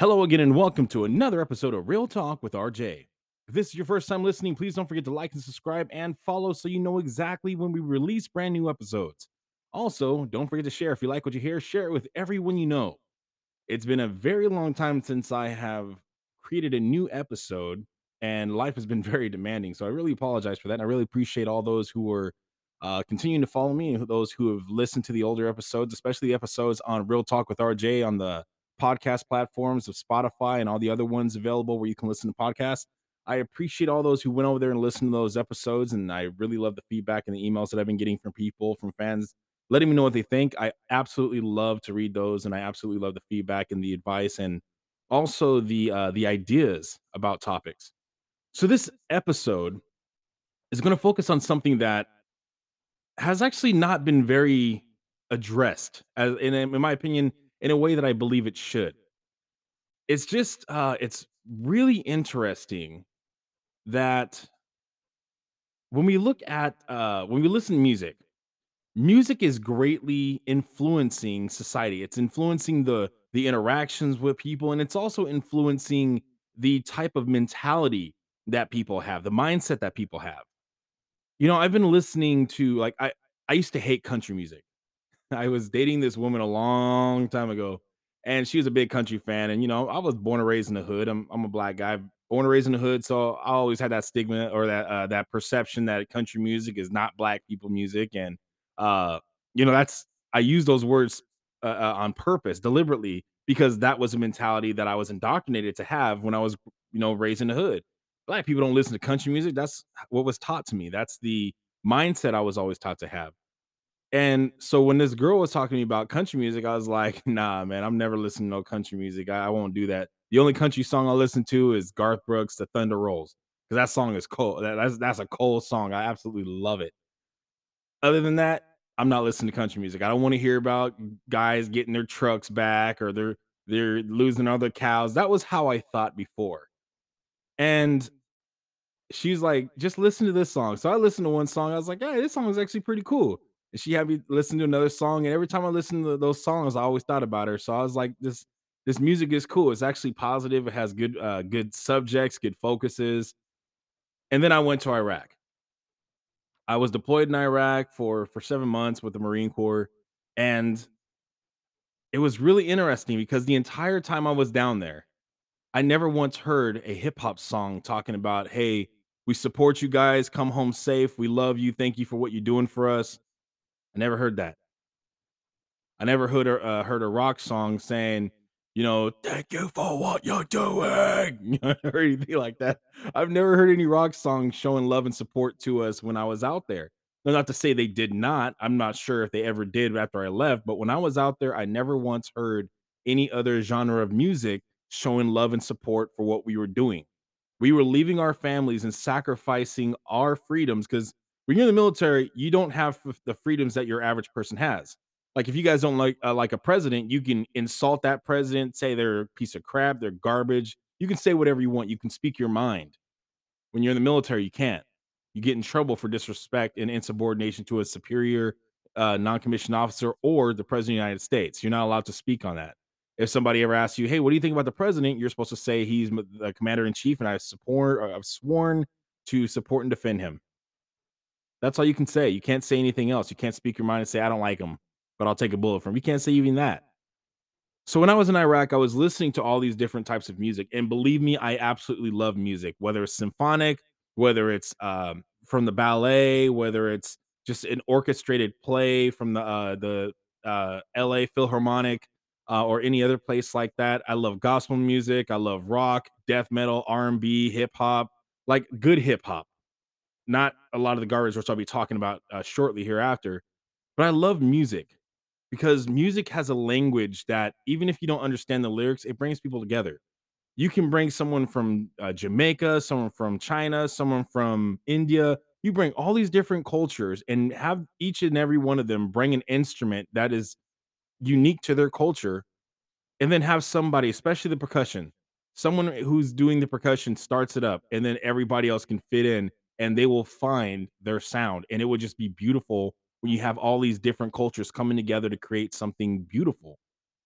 Hello again, and welcome to another episode of Real Talk with RJ. If this is your first time listening, please don't forget to like and subscribe and follow so you know exactly when we release brand new episodes. Also, don't forget to share if you like what you hear, share it with everyone you know. It's been a very long time since I have created a new episode, and life has been very demanding. So I really apologize for that. And I really appreciate all those who were uh, continuing to follow me and those who have listened to the older episodes, especially the episodes on Real Talk with RJ on the podcast platforms of Spotify and all the other ones available where you can listen to podcasts. I appreciate all those who went over there and listened to those episodes, and I really love the feedback and the emails that I've been getting from people, from fans, letting me know what they think. I absolutely love to read those, and I absolutely love the feedback and the advice, and also the uh, the ideas about topics. So this episode is going to focus on something that has actually not been very addressed, as in, in my opinion, in a way that I believe it should. It's just uh, it's really interesting that when we look at uh, when we listen to music, music is greatly influencing society. It's influencing the the interactions with people, and it's also influencing the type of mentality that people have, the mindset that people have. You know, I've been listening to like I I used to hate country music. I was dating this woman a long time ago, and she was a big country fan. And you know, I was born and raised in the hood. I'm I'm a black guy, born and raised in the hood, so I always had that stigma or that uh, that perception that country music is not black people music. And uh, you know, that's I use those words uh, uh, on purpose, deliberately, because that was a mentality that I was indoctrinated to have when I was, you know, raised in the hood. Black people don't listen to country music. That's what was taught to me. That's the mindset I was always taught to have. And so when this girl was talking to me about country music, I was like, nah, man, I'm never listening to no country music. I, I won't do that. The only country song I listen to is Garth Brooks, The Thunder Rolls, because that song is cold. That, that's that's a cold song. I absolutely love it. Other than that, I'm not listening to country music. I don't want to hear about guys getting their trucks back or they're they're losing other cows. That was how I thought before. And she's like, just listen to this song. So I listened to one song. I was like, hey, this song is actually pretty cool. And she had me listen to another song. And every time I listened to those songs, I always thought about her. So I was like, this this music is cool. It's actually positive. It has good uh good subjects, good focuses. And then I went to Iraq. I was deployed in Iraq for for seven months with the Marine Corps. And it was really interesting because the entire time I was down there, I never once heard a hip hop song talking about, hey, we support you guys, come home safe, we love you, thank you for what you're doing for us. I never heard that. I never heard a uh, heard a rock song saying, you know, "Thank you for what you're doing," or anything like that. I've never heard any rock songs showing love and support to us when I was out there. No, not to say they did not. I'm not sure if they ever did after I left, but when I was out there, I never once heard any other genre of music showing love and support for what we were doing. We were leaving our families and sacrificing our freedoms because when you're in the military, you don't have the freedoms that your average person has. Like if you guys don't like uh, like a president, you can insult that president, say they're a piece of crap, they're garbage. You can say whatever you want. You can speak your mind. When you're in the military, you can't. You get in trouble for disrespect and insubordination to a superior uh, non-commissioned officer or the president of the United States. You're not allowed to speak on that. If somebody ever asks you, "Hey, what do you think about the president?" You're supposed to say he's the commander in chief, and I support. I've sworn to support and defend him. That's all you can say. You can't say anything else. You can't speak your mind and say, I don't like him, but I'll take a bullet for him. You can't say even that. So when I was in Iraq, I was listening to all these different types of music. And believe me, I absolutely love music, whether it's symphonic, whether it's um, from the ballet, whether it's just an orchestrated play from the uh, the uh, LA Philharmonic uh, or any other place like that. I love gospel music. I love rock, death metal, R&B, hip hop, like good hip hop not a lot of the garbage which I'll be talking about uh, shortly hereafter. But I love music because music has a language that even if you don't understand the lyrics, it brings people together. You can bring someone from uh, Jamaica, someone from China, someone from India. You bring all these different cultures and have each and every one of them bring an instrument that is unique to their culture and then have somebody, especially the percussion, someone who's doing the percussion starts it up, and then everybody else can fit in, and they will find their sound, and it would just be beautiful when you have all these different cultures coming together to create something beautiful.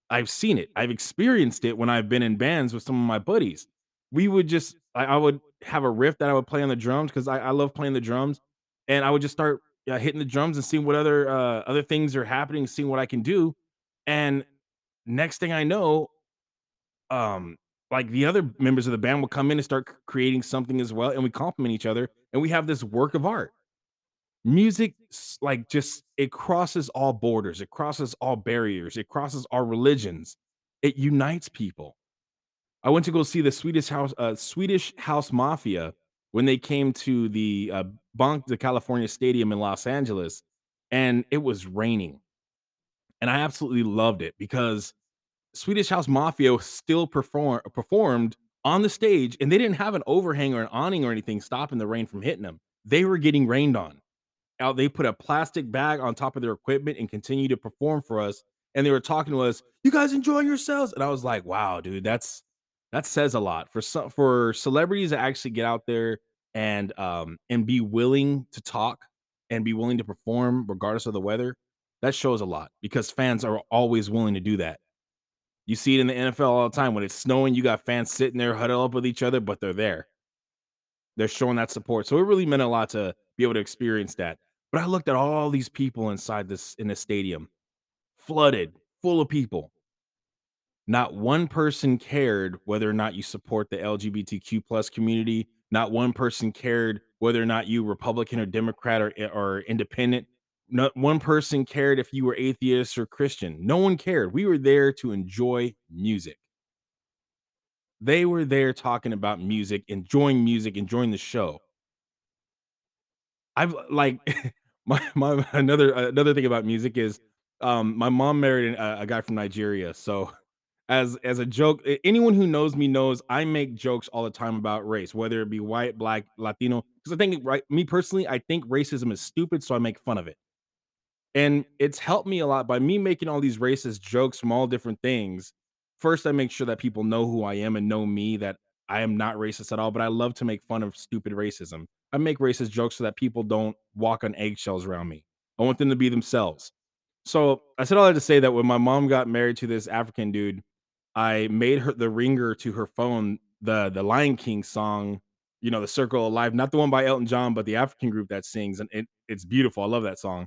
I've seen it. I've experienced it when I've been in bands with some of my buddies. We would just I, I would have a riff that I would play on the drums because I, I love playing the drums, and I would just start uh, hitting the drums and seeing what other uh, other things are happening, seeing what I can do. And next thing I know, um, like the other members of the band will come in and start creating something as well, and we compliment each other, and we have this work of art. Music, like just it crosses all borders, it crosses all barriers, it crosses all religions. It unites people. I went to go see the Swedish House, uh, Swedish House Mafia when they came to the uh, Banc of California Stadium in Los Angeles, and it was raining, and I absolutely loved it because Swedish House Mafia still perform performed on the stage, and they didn't have an overhang or an awning or anything stopping the rain from hitting them. They were getting rained on. Out they put a plastic bag on top of their equipment and continue to perform for us, and they were talking to us, "You guys enjoying yourselves?" And I was like, "Wow, dude, that's that says a lot for some for celebrities to actually get out there and um and be willing to talk and be willing to perform regardless of the weather. That shows a lot because fans are always willing to do that. You see it in the NFL all the time. When it's snowing, you got fans sitting there huddle up with each other, but they're there. They're showing that support. So it really meant a lot to be able to experience that. But I looked at all these people inside this in the stadium, flooded, full of people. Not one person cared whether or not you support the LGBTQ plus community. Not one person cared whether or not you Republican or Democrat or, eh, or independent. Not one person cared if you were atheist or Christian. No one cared. We were there to enjoy music. They were there talking about music, enjoying music, enjoying the show. I've uh, like my my another uh, another thing about music is um my mom married a, uh, a guy from Nigeria. So as as a joke, anyone who knows me knows I make jokes all the time about race, whether it be white, black, Latino. Because I think right, me personally, I think racism is stupid, so I make fun of it. And it's helped me a lot by me making all these racist jokes from all different things. First, I make sure that people know who I am and know me, that I am not racist at all, but I love to make fun of stupid racism. I make racist jokes so that people don't walk on eggshells around me. I want them to be themselves. So I said all that to say that when my mom got married to this African dude, I made her the ringer to her phone, the the Lion King song, you know, the Circle of Life, not the one by Elton John, but the African group that sings, and it, it's beautiful. I love that song.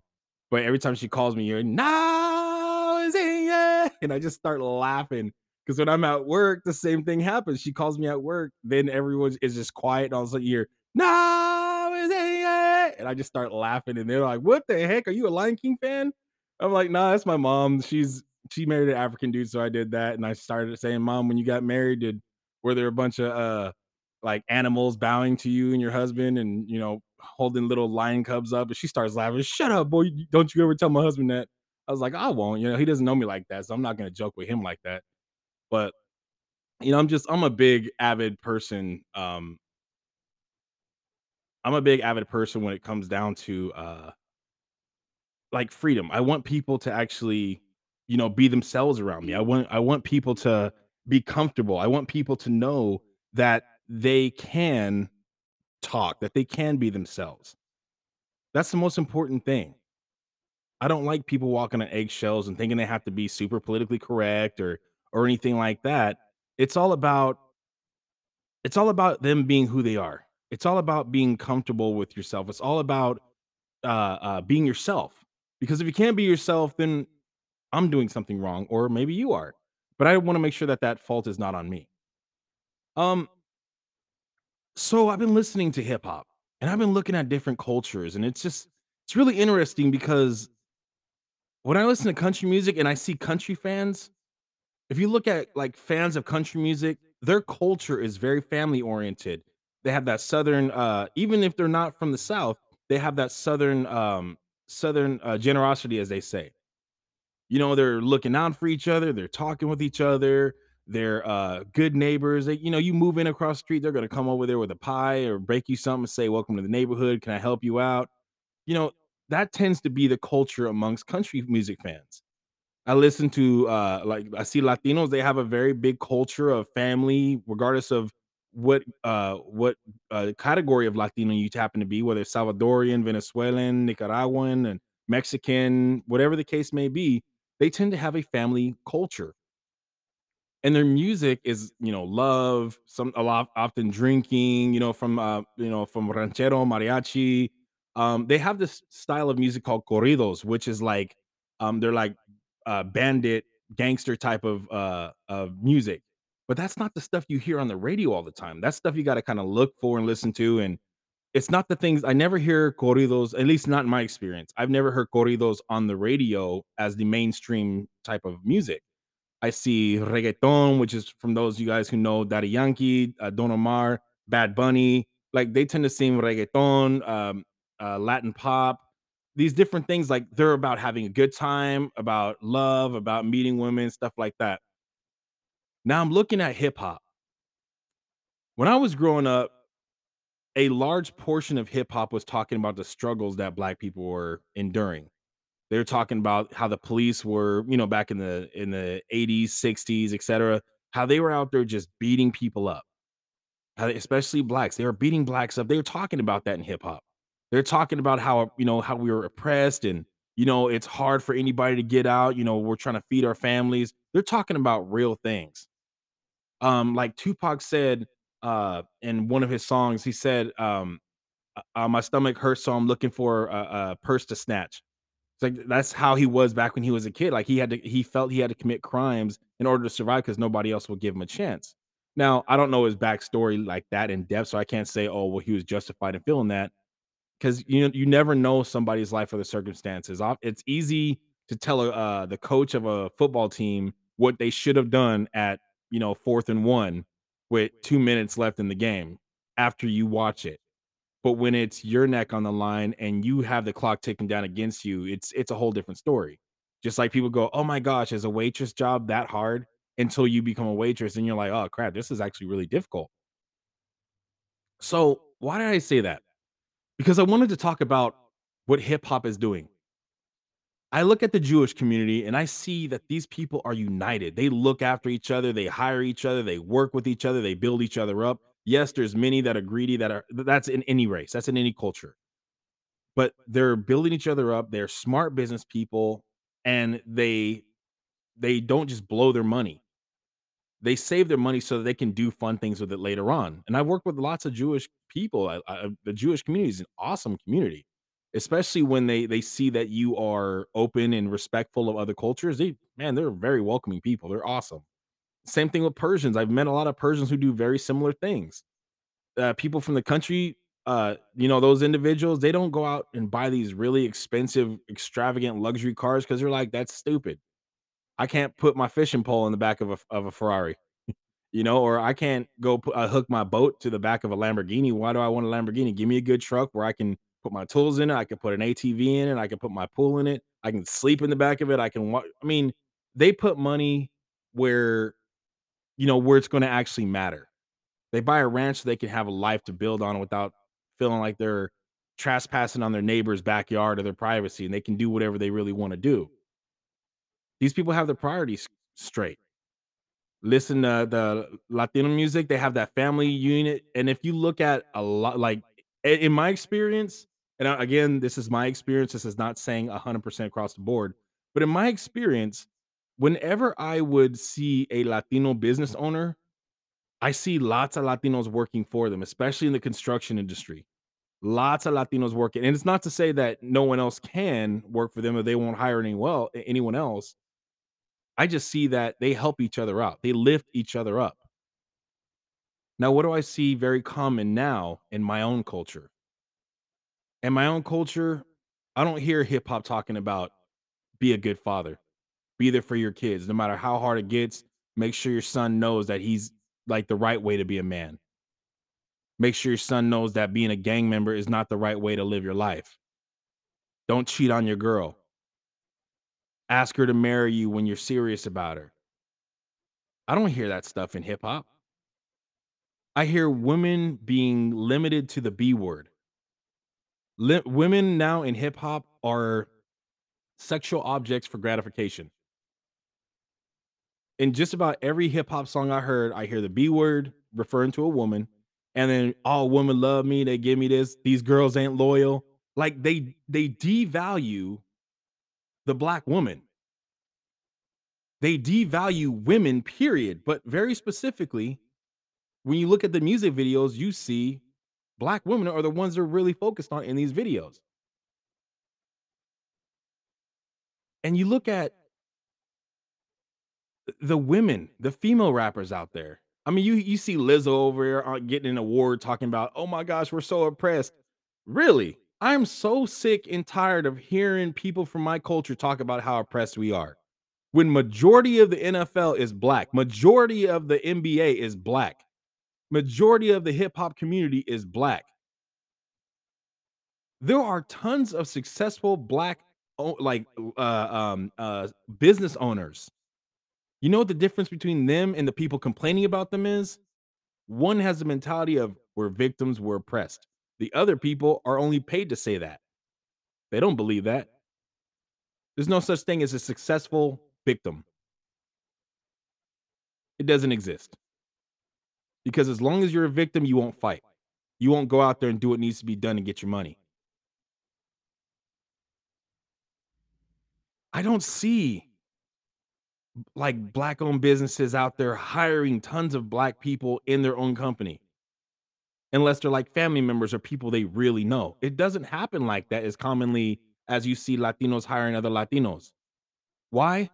But every time she calls me, you're now is it yeah," and I just start laughing because when I'm at work, the same thing happens. She calls me at work, then everyone is just quiet, and all of a sudden you're now is it yeah," and I just start laughing, and they're like, "What the heck? Are you a Lion King fan?" I'm like, "Nah, that's my mom. She's she married an African dude, so I did that." And I started saying, "Mom, when you got married, did were there a bunch of uh like animals bowing to you and your husband and you know holding little lion cubs up?" And she starts laughing. Shut up, boy! Don't you ever tell my husband that. I was like, I won't. You know, he doesn't know me like that, so I'm not gonna joke with him like that. But you know, I'm just I'm a big avid person. Um, I'm a big avid person when it comes down to uh like freedom. I want people to actually, you know, be themselves around me. I want I want people to be comfortable. I want people to know that they can talk, that they can be themselves. That's the most important thing. I don't like people walking on eggshells and thinking they have to be super politically correct or or anything like that. It's all about it's all about them being who they are. It's all about being comfortable with yourself. It's all about uh, uh, being yourself. Because if you can't be yourself, then I'm doing something wrong, or maybe you are. But I want to make sure that that fault is not on me. Um, so I've been listening to hip hop, and I've been looking at different cultures, and it's just it's really interesting because when I listen to country music and I see country fans, if you look at like fans of country music, their culture is very family oriented. They have that southern, uh, even if they're not from the south, they have that southern, um, southern uh, generosity, as they say You know, they're looking out for each other, they're talking with each other, they're, uh, good neighbors, they you know, you move in across the street, they're gonna come over there with a pie or break you something and say, "Welcome to the neighborhood, can I help you out?" You know, that tends to be the culture amongst country music fans. I listen to, uh, like, I see Latinos, they have a very big culture of family, regardless of what, uh, what, uh, category of Latino you happen to be, whether it's Salvadorian, Venezuelan, Nicaraguan, and Mexican, whatever the case may be, they tend to have a family culture. And their music is, you know, love, some a lot often drinking, you know, from, uh, you know, from ranchero, mariachi. Um, they have this style of music called corridos, which is like, um, they're like, uh, bandit, gangster type of, uh, of music. But that's not the stuff you hear on the radio all the time. That's stuff you gotta kinda look for and listen to, and it's not the things I never hear corridos, at least not in my experience. I've never heard corridos on the radio as the mainstream type of music. I see reggaeton, which is from those you guys who know Daddy Yankee, uh, Don Omar, Bad Bunny. Like they tend to sing reggaeton, um, uh, Latin pop, these different things. Like they're about having a good time, about love, about meeting women, stuff like that. Now I'm looking at hip hop. When I was growing up, a large portion of hip hop was talking about the struggles that black people were enduring. They were talking about how the police were, you know, back in the in the 80s, 60s, etcetera, how they were out there just beating people up, how especially blacks. They were beating blacks up. They were talking about that in hip hop. They're talking about how, you know, how we were oppressed and, you know, it's hard for anybody to get out. You know, we're trying to feed our families. They're talking about real things. Um, like Tupac said uh in one of his songs, he said, um, uh, uh, my stomach hurts, so I'm looking for a, a purse to snatch. It's like that's how he was back when he was a kid. Like he had to he felt he had to commit crimes in order to survive because nobody else would give him a chance. Now, I don't know his backstory like that in depth, so I can't say, oh, well, he was justified in feeling that because you know you never know somebody's life or the circumstances. Off- It's easy to tell uh, the coach of a football team what they should have done at you know fourth and one with two minutes left in the game after you watch it but when it's your neck on the line and you have the clock ticking down against you, it's it's a whole different story. Just like people go, "Oh my gosh, is a waitress job that hard?" Until you become a waitress and you're like, "Oh crap, this is actually really difficult." So, why did I say that? Because I wanted to talk about what hip hop is doing. I look at the Jewish community and I see that these people are united. They look after each other, they hire each other, they work with each other, they build each other up. Yes, there's many that are greedy that are that's in any race, that's in any culture but they're building each other up. They're smart business people and they they don't just blow their money. They save their money so that they can do fun things with it later on. And I've worked with lots of Jewish people. I, I, uh, the Jewish community is an awesome community, especially when they they see that you are open and respectful of other cultures. They man, they're very welcoming people. They're awesome. Same thing with Persians. I've met a lot of Persians who do very similar things uh, people from the country, uh, you know, those individuals, they don't go out and buy these really expensive, extravagant luxury cars because they're like, that's stupid. I can't put my fishing pole in the back of a of a Ferrari, you know, or I can't go put, uh, hook my boat to the back of a Lamborghini. Why do I want a Lamborghini? Give me a good truck where I can put my tools in it. I can put an ATV in it. I can put my pool in it. I can sleep in the back of it. I can. Wa- I mean, they put money where you know where it's going to actually matter they buy a ranch so they can have a life to build on without feeling like they're trespassing on their neighbor's backyard or their privacy, and they can do whatever they really want to do. These people have their priorities straight. Listen to the Latino music, they have that family unit. And if you look at a lot, like in my experience, and again, this is my experience, this is not saying 100% across the board, but in my experience, whenever I would see a Latino business mm. owner I see lots of Latinos working for them, especially in the construction industry. Lots of Latinos working, and it's not to say that no one else can work for them or they won't hire any well anyone else. I just see that they help each other out. They lift each other up. Now, what do I see very common now in my own culture? In my own culture, I don't hear hip hop talking about be a good father, be there for your kids, no matter how hard it gets. Make sure your son knows that he's like the right way to be a man Make sure your son knows that being a gang member is not the right way to live your life. Don't cheat on your girl. Ask her to marry you when you're serious about her. I don't hear that stuff in hip hop. I hear women being limited to the B word. Li- women now in hip hop are sexual objects for gratification. In just about every hip hop song I heard, I hear the B word referring to a woman, and then all women love me, they give me this, these girls ain't loyal. Like they they devalue the black woman. They devalue women, period. But very specifically, when you look at the music videos, you see black women are the ones they're really focused on in these videos. And you look at the women, the female rappers out there. I mean, you you see Lizzo over here uh, getting an award talking about, "Oh my gosh, we're so oppressed." Really? I'm so sick and tired of hearing people from my culture talk about how oppressed we are. When majority of the NFL is black, majority of the NBA is black. Majority of the hip hop community is black. There are tons of successful black like uh um uh business owners you know what the difference between them and the people complaining about them is? One has the mentality of we're victims, we're oppressed. The other people are only paid to say that. They don't believe that. There's no such thing as a successful victim. It doesn't exist. Because as long as you're a victim, you won't fight. You won't go out there and do what needs to be done and get your money. I don't see like black owned businesses out there hiring tons of black people in their own company unless they're like family members or people they really know. It doesn't happen like that as commonly as you see Latinos hiring other Latinos. Why?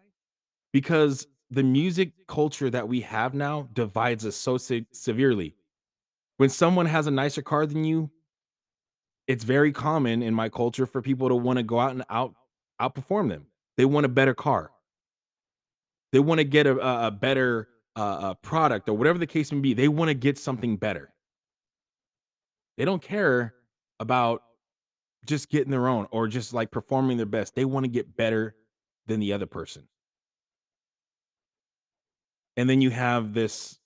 Because the music culture that we have now divides us so se- severely. When someone has a nicer car than you, it's very common in my culture for people to want to go out and out outperform them. They want a better car. They want to get a, a better uh, product or whatever the case may be. They want to get something better. They don't care about just getting their own or just like performing their best. They want to get better than the other person. And then you have this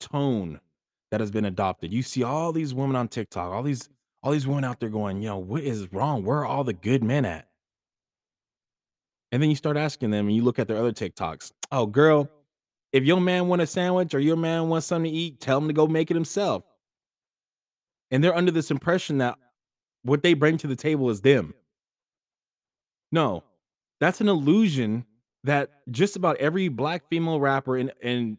tone that has been adopted. You see all these women on TikTok, all these all these women out there going, "Yo, what is wrong? Where are all the good men at?" And then you start asking them and you look at their other TikToks. Oh, girl, if your man want a sandwich or your man wants something to eat, tell him to go make it himself. And they're under this impression that what they bring to the table is them. No, that's an illusion that just about every black female rapper and and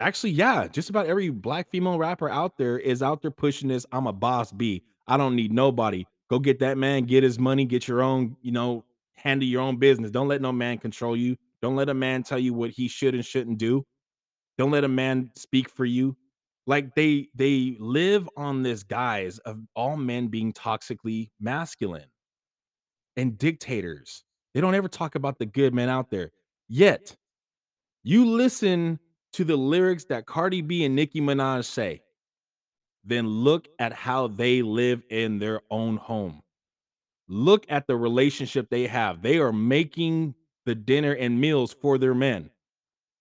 actually, yeah, just about every black female rapper out there is out there pushing this. I'm a boss B. I don't need nobody. Go get that man, get his money, get your own, you know, handle your own business. Don't let no man control you. Don't let a man tell you what he should and shouldn't do. Don't let a man speak for you. Like they they live on this guise of all men being toxically masculine and dictators. They don't ever talk about the good men out there. Yet, you listen to the lyrics that Cardi B and Nicki Minaj say, then look at how they live in their own home look at the relationship they have. They are making the dinner and meals for their men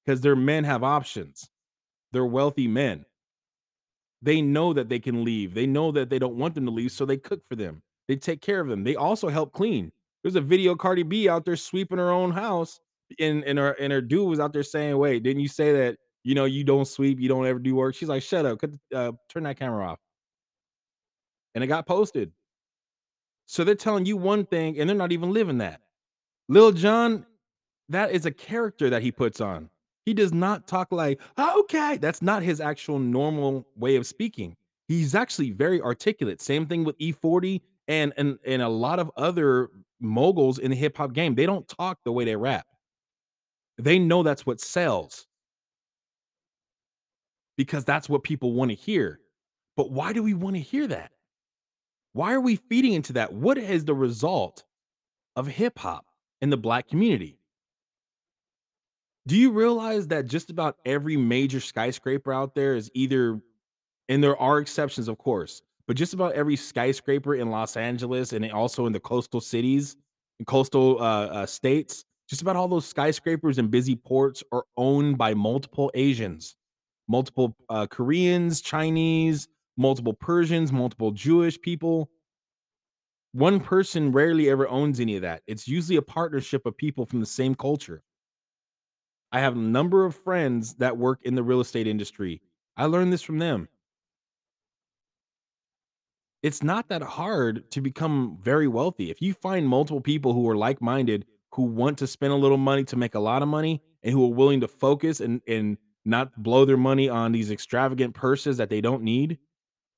because their men have options. They're wealthy men. They know that they can leave. They know that they don't want them to leave, so they cook for them. They take care of them. They also help clean. There's a video Cardi B out there sweeping her own house, and and her and her dude was out there saying, "Wait, didn't you say that you know you don't sweep, you don't ever do work?" She's like, "Shut up, cut uh, turn that camera off." And it got posted. So they're telling you one thing and they're not even living that. Lil Jon, that is a character that he puts on. He does not talk like, okay, that's not his actual normal way of speaking. He's actually very articulate. Same thing with E40 and and, and a lot of other moguls in the hip hop game. They don't talk the way they rap. They know that's what sells because that's what people want to hear. But why do we want to hear that? Why are we feeding into that? What is the result of hip hop in the black community? Do you realize that just about every major skyscraper out there is either, and there are exceptions, of course, but just about every skyscraper in Los Angeles and also in the coastal cities and coastal uh, uh, states, just about all those skyscrapers and busy ports are owned by multiple Asians, multiple uh, Koreans, Chinese, multiple Persians, multiple Jewish people. One person rarely ever owns any of that. It's usually a partnership of people from the same culture. I have a number of friends that work in the real estate industry. I learned this from them. It's not that hard to become very wealthy. If you find multiple people who are like minded, who want to spend a little money to make a lot of money, and who are willing to focus and and not blow their money on these extravagant purses that they don't need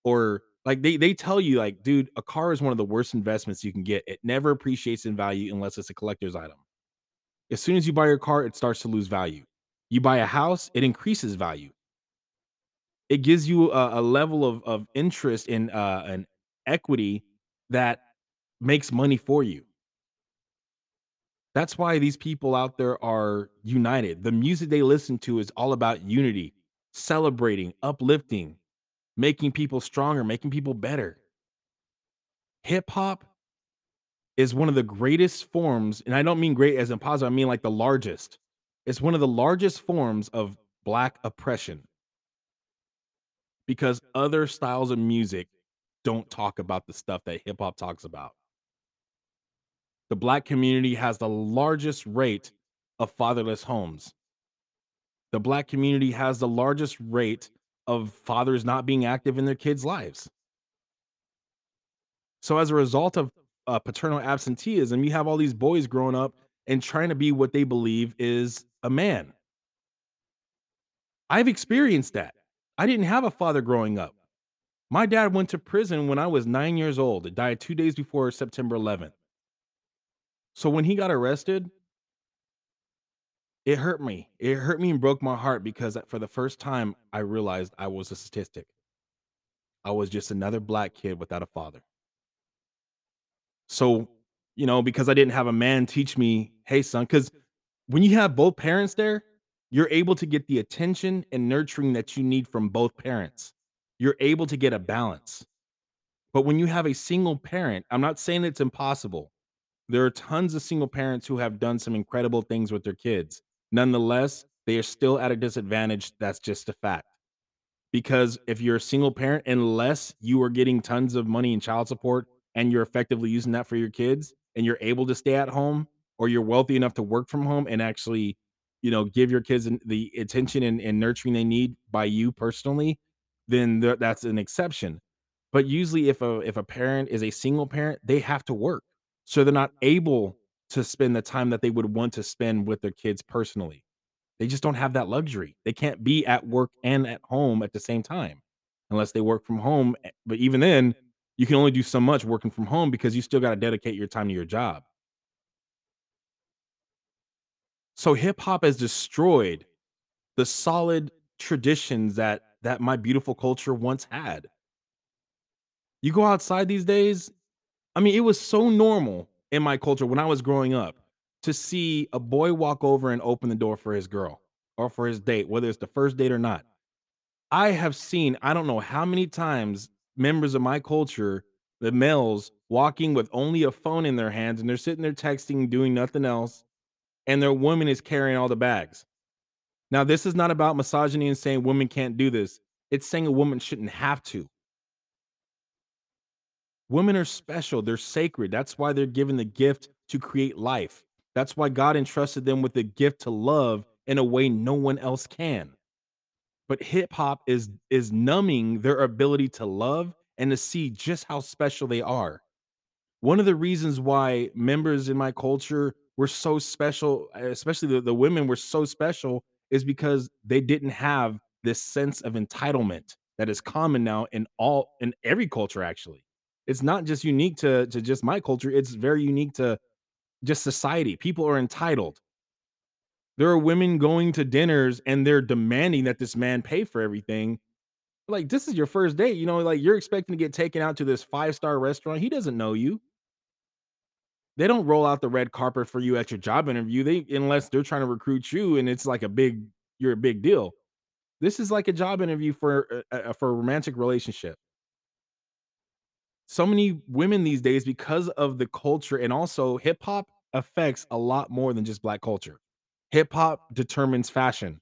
or like they they tell you like dude a car is one of the worst investments you can get. It never appreciates in value unless it's a collector's item. As soon as you buy your car it starts to lose value. You buy a house it increases value. It gives you a, a level of of interest in uh an equity that makes money for you. That's why these people out there are united. The music they listen to is all about unity celebrating uplifting making people stronger making people better hip hop is one of the greatest forms, and I don't mean great as in positive, I mean like the largest. It's one of the largest forms of black oppression because other styles of music don't talk about the stuff that hip hop talks about. The black community has the largest rate of fatherless homes. The black community has the largest rate of fathers not being active in their kids' lives. So as a result of uh, paternal absenteeism, you have all these boys growing up and trying to be what they believe is a man. I've experienced that. I didn't have a father growing up. My dad went to prison when I was nine years old. It died two days before September 11th. So when he got arrested, it hurt me. It hurt me and broke my heart because uh, for the first time, I realized I was a statistic. I was just another black kid without a father. So, you know, because I didn't have a man teach me, hey, son, because when you have both parents there, you're able to get the attention and nurturing that you need from both parents. You're able to get a balance. But when you have a single parent, I'm not saying it's impossible. There are tons of single parents who have done some incredible things with their kids. Nonetheless, they are still at a disadvantage. That's just a fact because if you're a single parent, unless you are getting tons of money in child support and you're effectively using that for your kids and you're able to stay at home or you're wealthy enough to work from home and actually, you know, give your kids the attention and, and nurturing they need by you personally, then th- that's an exception. But usually if a if a parent is a single parent, they have to work. So they're not able to spend the time that they would want to spend with their kids personally. They just don't have that luxury. They can't be at work and at home at the same time unless they work from home. eh, But even then, you can only do so much working from home because you still got to dedicate your time to your job. So hip hop has destroyed the solid traditions that that my beautiful culture once had. You go outside these days, I mean, it was so normal in my culture when I was growing up to see a boy walk over and open the door for his girl or for his date, whether it's the first date or not. I have seen, I don't know how many times members of my culture, the males, walking with only a phone in their hands and they're sitting there texting, doing nothing else, and their woman is carrying all the bags. Now, this is not about misogyny and saying women can't do this. It's saying a woman shouldn't have to. Women are special, they're sacred. That's why they're given the gift to create life. That's why God entrusted them with the gift to love in a way no one else can. But hip hop is is numbing their ability to love and to see just how special they are. One of the reasons why members in my culture were so special, especially the, the women were so special, is because they didn't have this sense of entitlement that is common now in all in every culture actually. It's not just unique to to just my culture, it's very unique to just society. People are entitled. There are women going to dinners and they're demanding that this man pay for everything. Like this is your first date, you know, like you're expecting to get taken out to this five-star restaurant. He doesn't know you. They don't roll out the red carpet for you at your job interview. They unless they're trying to recruit you and it's like a big you're a big deal. This is like a job interview for uh, uh, for a romantic relationship. So many women these days because of the culture and also hip hop affects a lot more than just black culture. Hip hop determines fashion.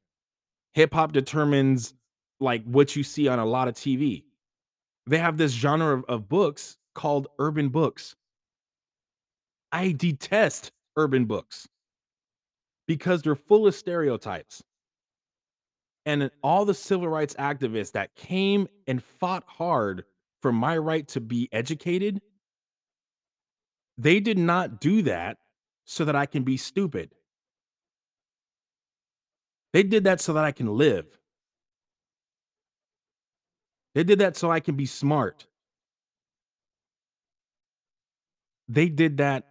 Hip hop determines like what you see on a lot of TV. They have this genre of, of books called urban books. I detest urban books because they're full of stereotypes. And all the civil rights activists that came and fought hard for my right to be educated, they did not do that so that I can be stupid. They did that so that I can live. They did that so I can be smart. They did that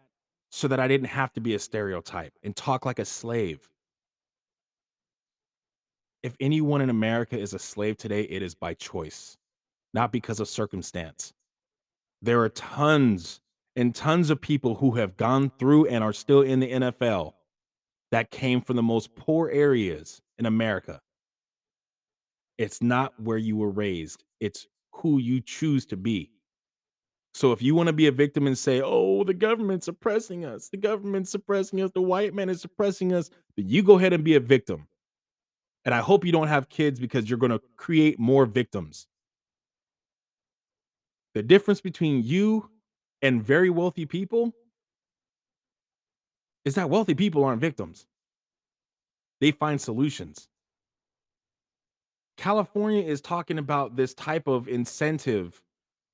so that I didn't have to be a stereotype and talk like a slave. If anyone in America is a slave today, it is by choice, not because of circumstance. There are tons and tons of people who have gone through and are still in the NFL that came from the most poor areas in America. It's not where you were raised, it's who you choose to be. So if you want to be a victim and say, "Oh, the government's oppressing us. The government's suppressing us. The white man is suppressing us," then you go ahead and be a victim. And I hope you don't have kids because you're going to create more victims. The difference between you and very wealthy people is that wealthy people aren't victims. They find solutions. California is talking about this type of incentive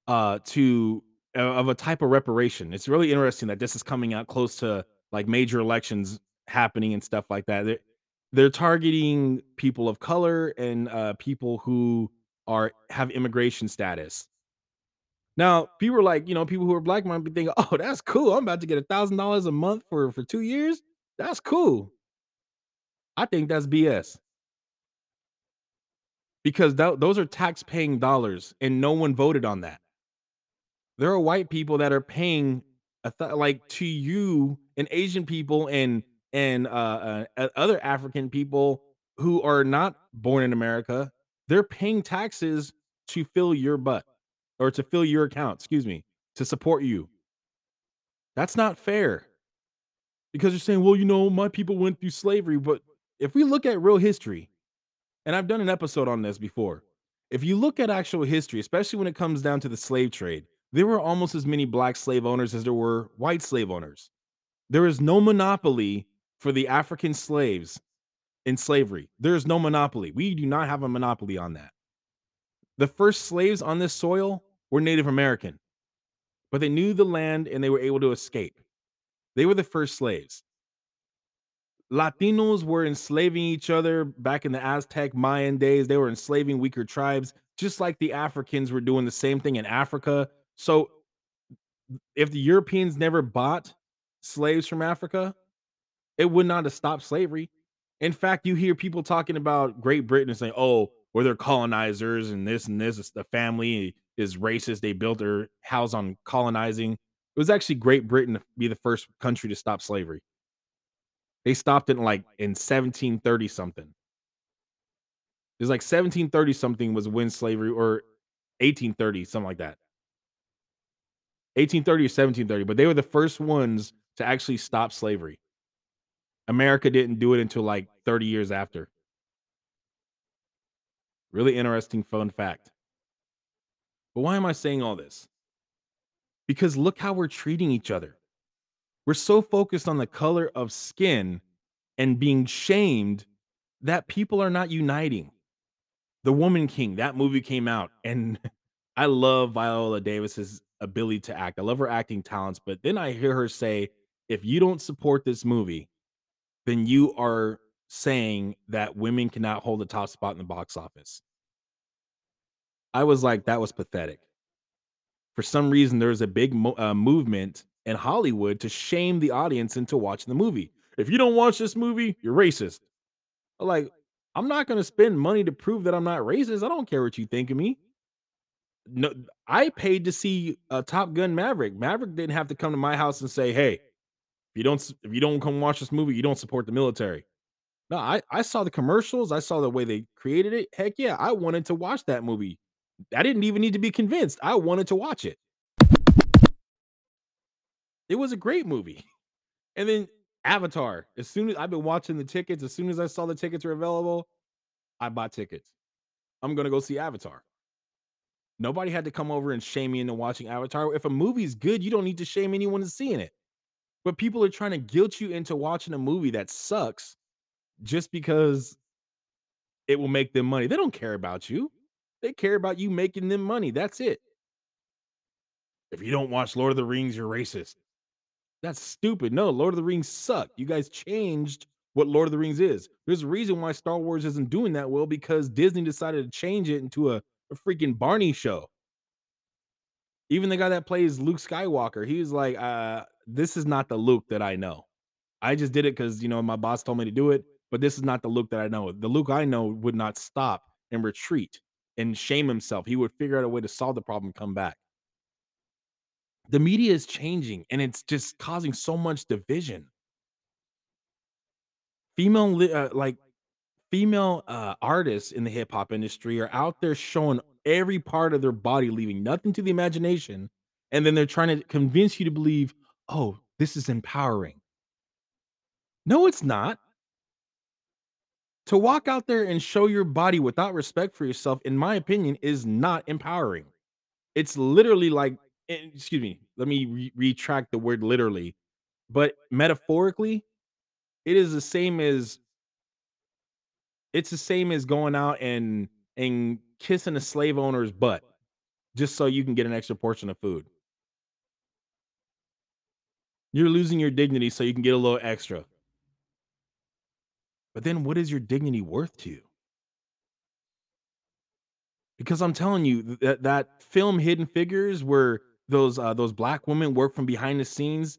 uh to uh, of a type of reparation. It's really interesting that this is coming out close to like major elections happening and stuff like that. They're, they're targeting people of color and uh people who are have immigration status. Now, people are like, you know, people who are black might be thinking, "Oh, that's cool. I'm about to get a thousand dollars a month for for two years. That's cool." I think that's BS because tho- those are tax paying dollars, and no one voted on that. There are white people that are paying th- like to you and Asian people and and uh, uh, other African people who are not born in America. They're paying taxes to fill your butt or to fill your account. Excuse me, to support you. That's not fair because you're saying, well, you know, my people went through slavery, but if we look at real history, and I've done an episode on this before. If you look at actual history, especially when it comes down to the slave trade, there were almost as many black slave owners as there were white slave owners. There is no monopoly for the African slaves in slavery. There is no monopoly. We do not have a monopoly on that. The first slaves on this soil were Native American, but they knew the land and they were able to escape. They were the first slaves. Latinos were enslaving each other back in the Aztec Mayan days. They were enslaving weaker tribes, just like the Africans were doing the same thing in Africa. So, if the Europeans never bought slaves from Africa, it would not have stopped slavery. In fact, you hear people talking about Great Britain and saying, "Oh, we're their colonizers and this and this. The family is racist. They built their house on colonizing." It was actually Great Britain to be the first country to stop slavery. They stopped it in like in 1730 something. It was like 1730 something was when slavery or 1830, something like that. 1830 or 1730, but they were the first ones to actually stop slavery. America didn't do it until like 30 years after. Really interesting fun fact. But why am I saying all this? Because look how we're treating each other. We're so focused on the color of skin and being shamed that people are not uniting. The Woman King, that movie came out, and I love Viola Davis's ability to act. I love her acting talents, but then I hear her say, if you don't support this movie, then you are saying that women cannot hold the top spot in the box office. I was like, that was pathetic. For some reason, there was a big mo- uh, movement in Hollywood to shame the audience into watching the movie. If you don't watch this movie, you're racist. Like, I'm not going to spend money to prove that I'm not racist. I don't care what you think of me. No, I paid to see uh, Top Gun Maverick. Maverick didn't have to come to my house and say, "Hey, if you don't if you don't come watch this movie, you don't support the military." No, I I saw the commercials. I saw the way they created it. Heck yeah, I wanted to watch that movie. I didn't even need to be convinced. I wanted to watch it. It was a great movie. And then Avatar. As soon as I've been watching the tickets, as soon as I saw the tickets were available, I bought tickets. I'm gonna go see Avatar. Nobody had to come over and shame me into watching Avatar. If a movie's good, you don't need to shame anyone into seeing it. But people are trying to guilt you into watching a movie that sucks just because it will make them money. They don't care about you. They care about you making them money. That's it. If you don't watch Lord of the Rings, you're racist. That's stupid. No, Lord of the Rings sucked. You guys changed what Lord of the Rings is. There's a reason why Star Wars isn't doing that well because Disney decided to change it into a, a freaking Barney show. Even the guy that plays Luke Skywalker, he was like, uh, this is not the Luke that I know. I just did it because you know my boss told me to do it, but this is not the Luke that I know. The Luke I know would not stop and retreat and shame himself. He would figure out a way to solve the problem, come back. The media is changing and it's just causing so much division. Female, uh, like female uh, artists in the hip hop industry are out there showing every part of their body, leaving nothing to the imagination. And then they're trying to convince you to believe, oh, this is empowering. No, it's not. To walk out there and show your body without respect for yourself, in my opinion, is not empowering. It's literally like, excuse me, let me re- retract the word literally, but metaphorically, it is the same as it's the same as going out and and kissing a slave owner's butt just so you can get an extra portion of food. You're losing your dignity so you can get a little extra. But then what is your dignity worth to you? Because I'm telling you that that film Hidden Figures where those uh, those black women work from behind the scenes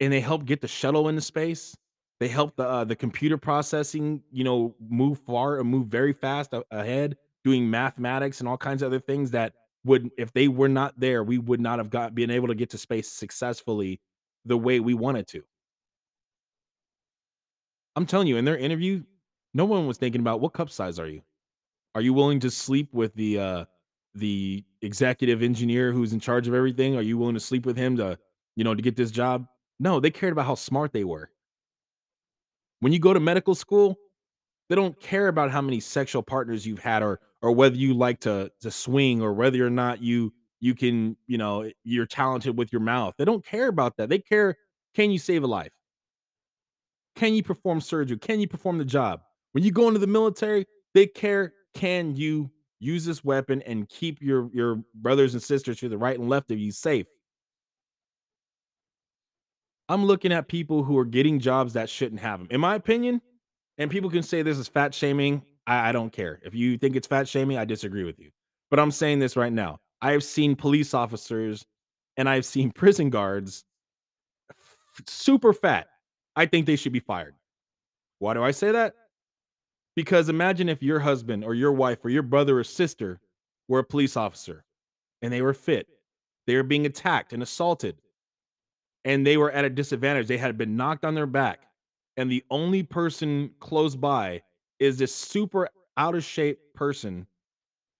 and they help get the shuttle into space. They help the uh, the computer processing, you know, move far and move very fast ahead, doing mathematics and all kinds of other things that would, if they were not there, we would not have got been able to get to space successfully the way we wanted to. I'm telling you, in their interview, no one was thinking about what cup size are you? Are you willing to sleep with the uh the executive engineer who's in charge of everything? Are you willing to sleep with him to, you know, to get this job? No, they cared about how smart they were. When you go to medical school, they don't care about how many sexual partners you've had or or whether you like to to swing or whether or not you you can, you know, you're talented with your mouth. They don't care about that. They care can you save a life? Can you perform surgery? Can you perform the job? When you go into the military, they care can you use this weapon and keep your your brothers and sisters to the right and left of you safe? I'm looking at people who are getting jobs that shouldn't have them. In my opinion, and people can say this is fat shaming. I, I don't care. If you think it's fat shaming, I disagree with you. But I'm saying this right now. I have seen police officers and I've seen prison guards super fat. I think they should be fired. Why do I say that? Because imagine if your husband or your wife or your brother or sister were a police officer and they were fit. They were being attacked and assaulted and they were at a disadvantage. They had been knocked on their back, and the only person close by is this super out of shape person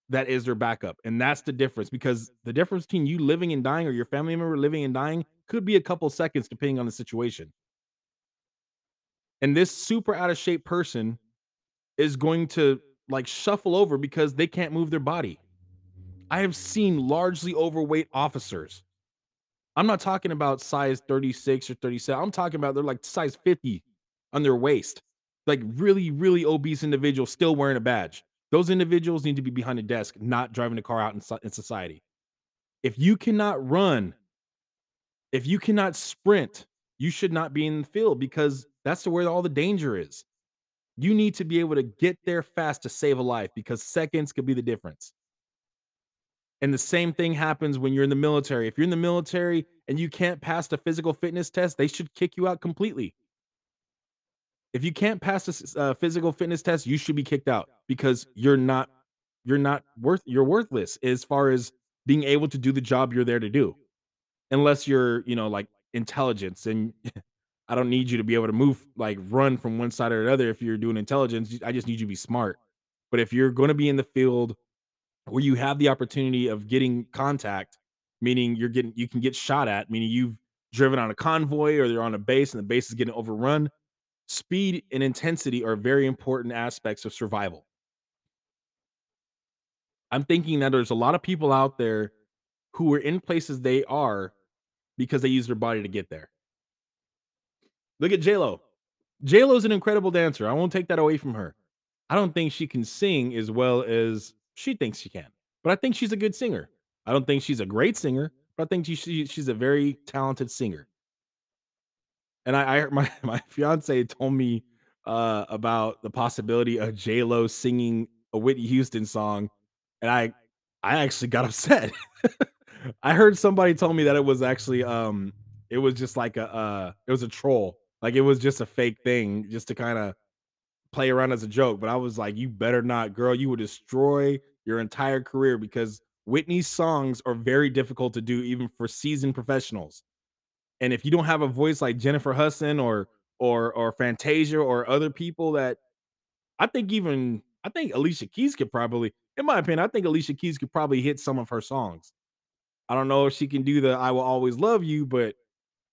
that is their backup. And that's the difference because the difference between you living and dying or your family member living and dying could be a couple seconds depending on the situation. And this super out of shape person is going to like shuffle over because they can't move their body. I have seen largely overweight officers I'm not talking about size 36 or 37. I'm talking about they're like size 50 on their waist. Like really, really obese individuals still wearing a badge. Those individuals need to be behind a desk, not driving a car out in, in society. If you cannot run, if you cannot sprint, you should not be in the field because that's where all the danger is. You need to be able to get there fast to save a life because seconds could be the difference. And the same thing happens when you're in the military. If you're in the military and you can't pass the physical fitness test, they should kick you out completely. If you can't pass a uh, physical fitness test, you should be kicked out because you're not you're not worth you're worthless as far as being able to do the job you're there to do. Unless you're, you know, like intelligence and I don't need you to be able to move like run from one side or the other if you're doing intelligence. I just need you to be smart. But if you're going to be in the field where you have the opportunity of getting contact, meaning you're getting you can get shot at, meaning you've driven on a convoy or they're on a base and the base is getting overrun. Speed and intensity are very important aspects of survival. I'm thinking that there's a lot of people out there who are in places they are because they use their body to get there. Look at JLo. JLo's an incredible dancer. I won't take that away from her. I don't think she can sing as well as she thinks she can, but I think she's a good singer. I don't think she's a great singer, but I think she, she she's a very talented singer. And I I my my fiance told me, uh, about the possibility of J.Lo singing a Whitney Houston song, and I I actually got upset. I heard somebody tell me that it was actually, um, it was just like a, uh, it was a troll, like, it was just a fake thing just to kinda play around as a joke, but I was like, "You better not, girl, you will destroy your entire career," because Whitney's songs are very difficult to do even for seasoned professionals. And if you don't have a voice like Jennifer Hudson or or or Fantasia or other people that I think even I think Alicia Keys could probably in my opinion, I think Alicia Keys could probably hit some of her songs. I don't know if she can do the "I Will Always Love You," but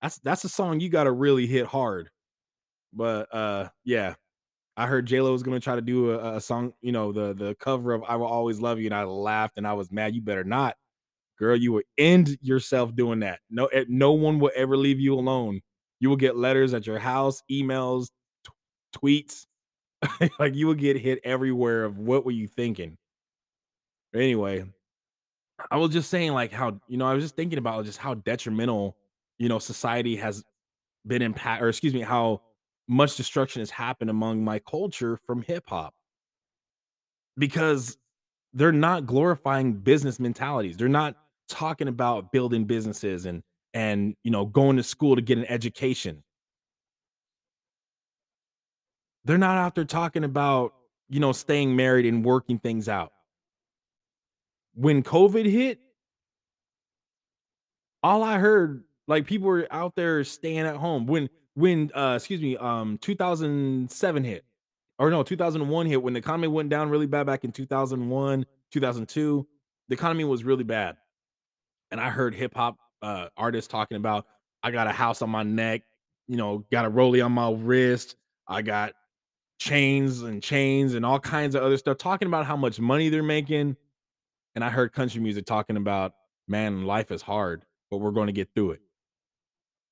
that's that's a song you gotta really hit hard. But, uh, yeah, I heard J Lo was gonna try to do a a song, you know, the the cover of "I Will Always Love You," and I laughed and I was mad, "You better not." Girl, you will end yourself doing that. No eh, no one will ever leave you alone. You will get letters at your house, emails, t tweets, like, you will get hit everywhere of what were you thinking? Anyway, I was just saying, like, how you know, I was just thinking about just how detrimental, you know, society has been impact or excuse me, how much destruction has happened among my culture from hip hop. Because they're not glorifying business mentalities. They're not talking about building businesses and and, you know, going to school to get an education. They're not out there talking about, you know, staying married and working things out. When COVID hit all I heard, like, people were out there staying at home. When when, uh, excuse me, um, 2007 hit, or no, 2001 hit, when the economy went down really bad back in 2001, 2002, the economy was really bad. And I heard hip hop, uh, artists talking about, "I got a house on my neck, you know, got a rollie on my wrist, I got chains and chains and all kinds of other stuff," talking about how much money they're making. And I heard country music talking about, "Man, life is hard, but we're gonna get through it."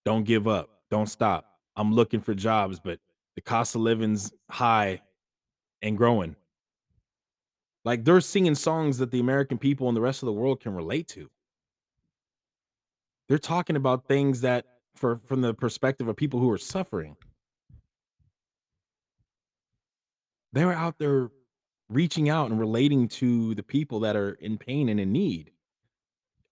Don't give up. Don't stop. I'm looking for jobs, but the cost of living's high and growing. Like, they're singing songs that the American people and the rest of the world can relate to. They're talking about things that for from the perspective of people who are suffering. They were out there reaching out and relating to the people that are in pain and in need.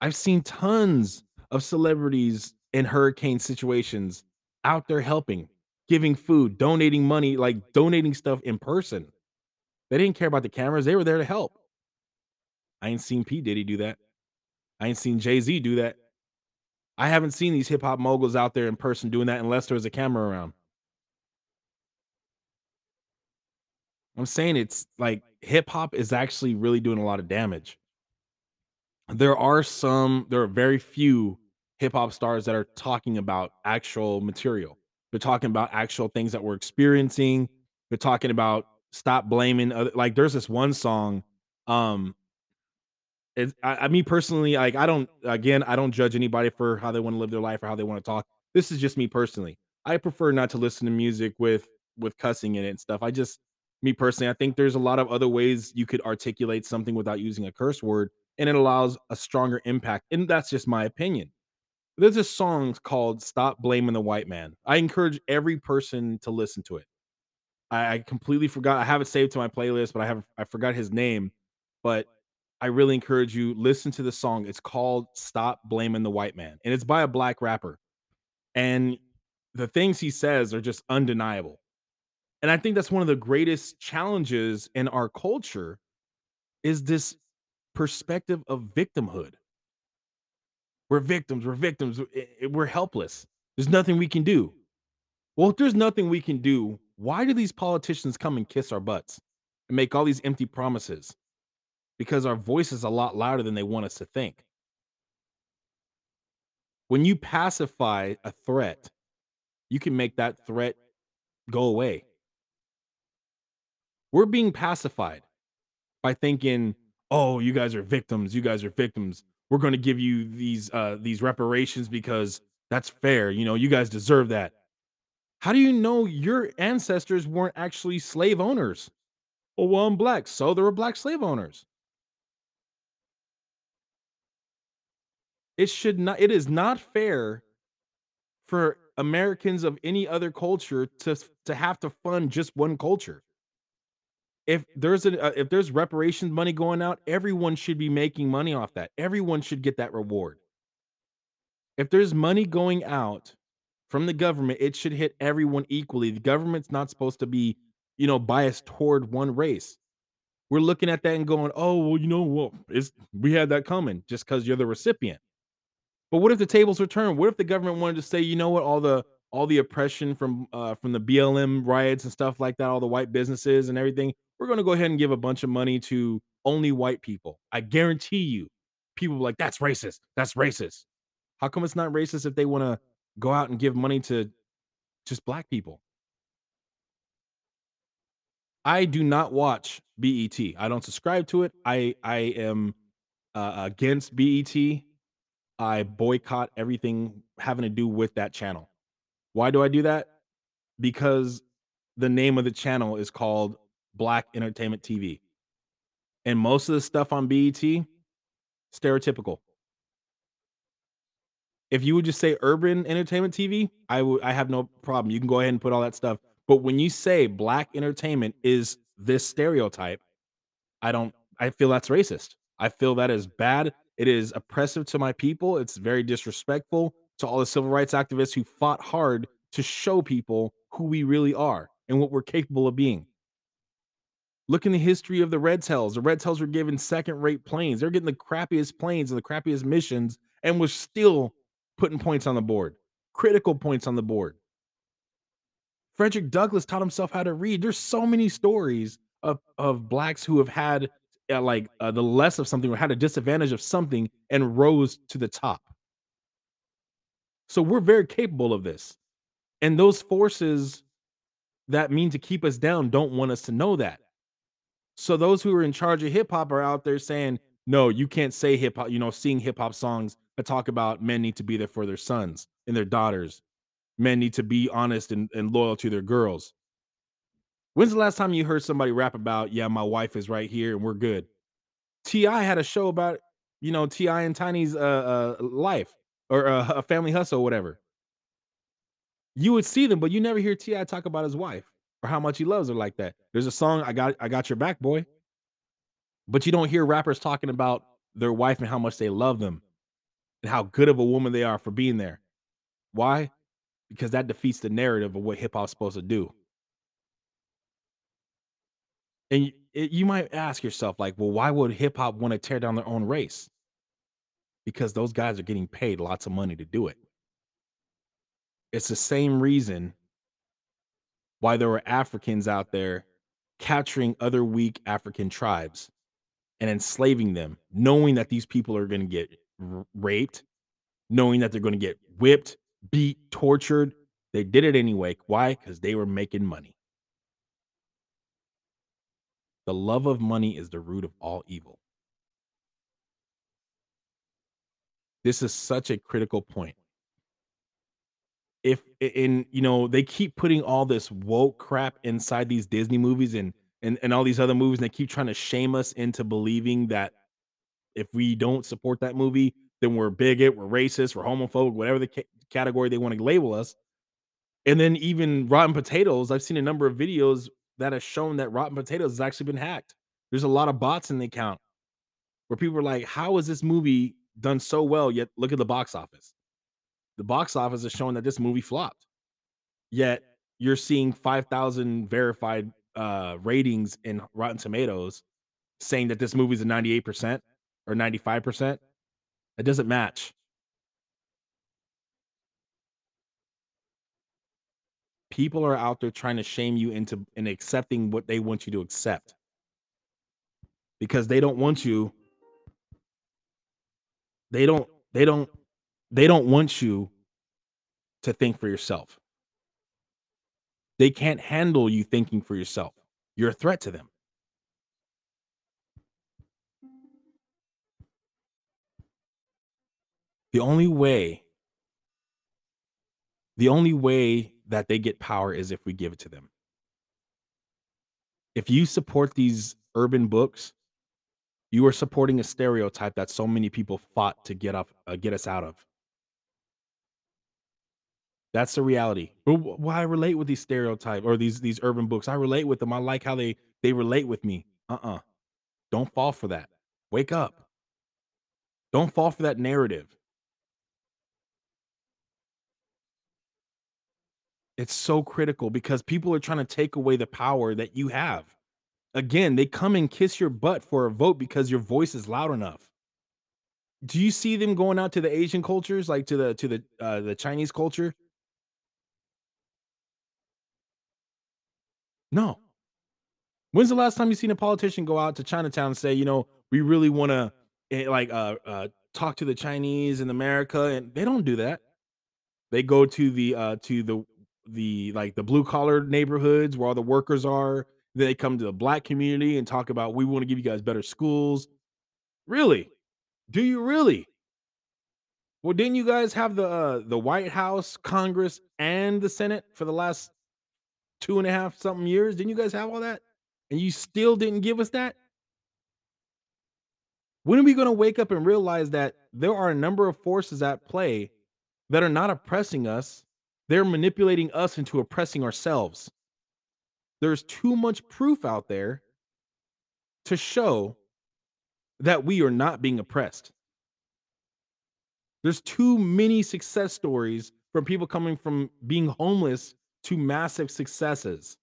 I've seen tons of celebrities in hurricane situations out there helping, giving food, donating money, like donating stuff in person. They didn't care about the cameras, they were there to help. I ain't seen P. Diddy do that. I ain't seen Jay-Z do that. I haven't seen these hip hop moguls out there in person doing that unless there's a camera around. I'm saying it's like hip hop is actually really doing a lot of damage. There are some there are very few hip hop stars that are talking about actual material. They're talking about actual things that we're experiencing. They're talking about stop blaming other like there's this one song, um it's I, I personally, like I don't again, I don't judge anybody for how they want to live their life or how they want to talk. This is just me personally. I prefer not to listen to music with with cussing in it and stuff. I just me personally, I think there's a lot of other ways you could articulate something without using a curse word, and it allows a stronger impact. And that's just my opinion. There's a song called "Stop Blaming the White Man." I encourage every person to listen to it. I, I completely forgot. I have it saved to my playlist, but I have I forgot his name. But I really encourage you listen to the song. It's called "Stop Blaming the White Man," and it's by a black rapper. And the things he says are just undeniable. And I think that's one of the greatest challenges in our culture is this perspective of victimhood. We're victims. We're victims. eh, eh, We're helpless. There's nothing we can do. Well, if there's nothing we can do, why do these politicians come and kiss our butts and make all these empty promises? Because our voice is a lot louder than they want us to think. When you pacify a threat, you can make that threat go away. We're being pacified by thinking, "Oh, you guys are victims. You guys are victims. We're going to give you these uh these reparations because that's fair. You know, you guys deserve that." How do you know your ancestors weren't actually slave owners? Oh, well, I'm black, so there were black slave owners. It should not it is not fair for Americans of any other culture to to have to fund just one culture. If there's a uh, if there's reparations money going out, everyone should be making money off that. Everyone should get that reward. If there's money going out from the government, it should hit everyone equally. The government's not supposed to be, you know, biased toward one race. We're looking at that and going, "Oh, well, you know what? It's we had that coming just because you're the recipient." But what if the tables were turned? What if the government wanted to say, "You know what? All the all the oppression from uh, from the BLM riots and stuff like that, all the white businesses and everything, we're going to go ahead and give a bunch of money to only white people." I guarantee you, people like, "That's racist. That's racist." How come it's not racist if they want to go out and give money to just black people? I do not watch BET. I don't subscribe to it. I I am uh, against BET. I boycott everything having to do with that channel. Why do I do that? Because the name of the channel is called Black Entertainment TV. And most of the stuff on BET, stereotypical. If you would just say urban entertainment TV, I would I have no problem. You can go ahead and put all that stuff. But when you say black entertainment is this stereotype, I don't I feel that's racist. I feel that is bad. It is oppressive to my people. It's very disrespectful to all the civil rights activists who fought hard to show people who we really are and what we're capable of being. Look in the history of the Red Tails. The Red Tails were given second-rate planes. They're getting the crappiest planes and the crappiest missions and was still putting points on the board. Critical points on the board. Frederick Douglass taught himself how to read. There's so many stories of of blacks who have had uh, like uh, the less of something or had a disadvantage of something and rose to the top. So we're very capable of this. And those forces that mean to keep us down don't want us to know that. So those who are in charge of hip hop are out there saying, "No, you can't say hip hop." You know, sing hip hop songs that talk about men need to be there for their sons and their daughters. Men need to be honest and, and loyal to their girls. When's the last time you heard somebody rap about, "Yeah, my wife is right here and we're good"? T.I. had a show about, you know, T.I. and Tiny's uh, uh life or uh, a family hustle, or whatever. You would see them, but you never hear T.I. talk about his wife or how much he loves her like that. There's a song, "I got I got your back, boy." But you don't hear rappers talking about their wife and how much they love them and how good of a woman they are for being there. Why? Because that defeats the narrative of what hip hop's supposed to do. And it, you might ask yourself, like, well, why would hip hop want to tear down their own race? Because those guys are getting paid lots of money to do it. It's the same reason why there were Africans out there capturing other weak African tribes and enslaving them, knowing that these people are going to get r- raped, knowing that they're going to get whipped, beat, tortured. They did it anyway. Why? Because they were making money. The love of money is the root of all evil. This is such a critical point. If in you know they keep putting all this woke crap inside these Disney movies and and and all these other movies, and they keep trying to shame us into believing that if we don't support that movie, then we're bigot, we're racist, we're homophobic, whatever the ca- category they want to label us. And then even Rotten Potatoes, I've seen a number of videos that have shown that Rotten Potatoes has actually been hacked. There's a lot of bots in the account where people are like, "How is this movie done so well? Yet look at the box office. The box office is showing that this movie flopped. Yet you're seeing 5,000 verified uh, ratings in Rotten Tomatoes saying that this movie's a 98% or 95%. It doesn't match. People are out there trying to shame you into and accepting what they want you to accept because they don't want you they don't they don't they don't want you to think for yourself. They can't handle you thinking for yourself. You're a threat to them. The only way the only way that they get power is if we give it to them. If you support these urban books, you are supporting a stereotype that so many people fought to get up uh, get us out of. That's the reality. Why I relate with these stereotype or these these urban books. I relate with them. I like how they they relate with me. Uh-uh. Don't fall for that. Wake up. Don't fall for that narrative. It's so critical because people are trying to take away the power that you have. Again, they come and kiss your butt for a vote because your voice is loud enough. Do you see them going out to the Asian cultures, like to the to the uh, the Chinese culture? No. When's the last time you seen a politician go out to Chinatown and say, you know, we really want to like uh, uh talk to the Chinese in America and they don't do that. They go to the uh to the the like the blue collar neighborhoods where all the workers are. They come to the black community and talk about we want to give you guys better schools. Really? Do you really? Well, didn't you guys have the uh, the White House, Congress, and the Senate for the last two and a half something years? Didn't you guys have all that? And you still didn't give us that? When are we going to wake up and realize that there are a number of forces at play that are not oppressing us? They're manipulating us into oppressing ourselves. There's too much proof out there to show that we are not being oppressed. There's too many success stories from people coming from being homeless to massive successes.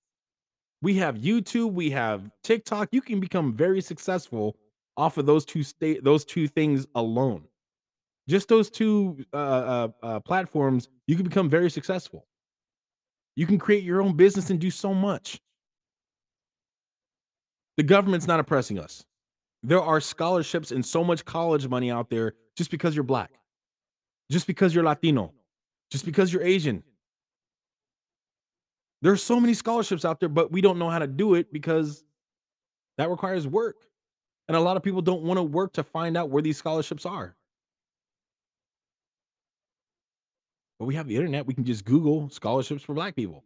We have YouTube, we have TikTok. You can become very successful off of those two state those two things alone. Just those two uh, uh, uh, platforms, you can become very successful. You can create your own business and do so much. The government's not oppressing us. There are scholarships and so much college money out there just because you're black, just because you're Latino, just because you're Asian. There are so many scholarships out there, but we don't know how to do it because that requires work. And a lot of people don't want to work to find out where these scholarships are. But we have the internet. We can just Google scholarships for black people,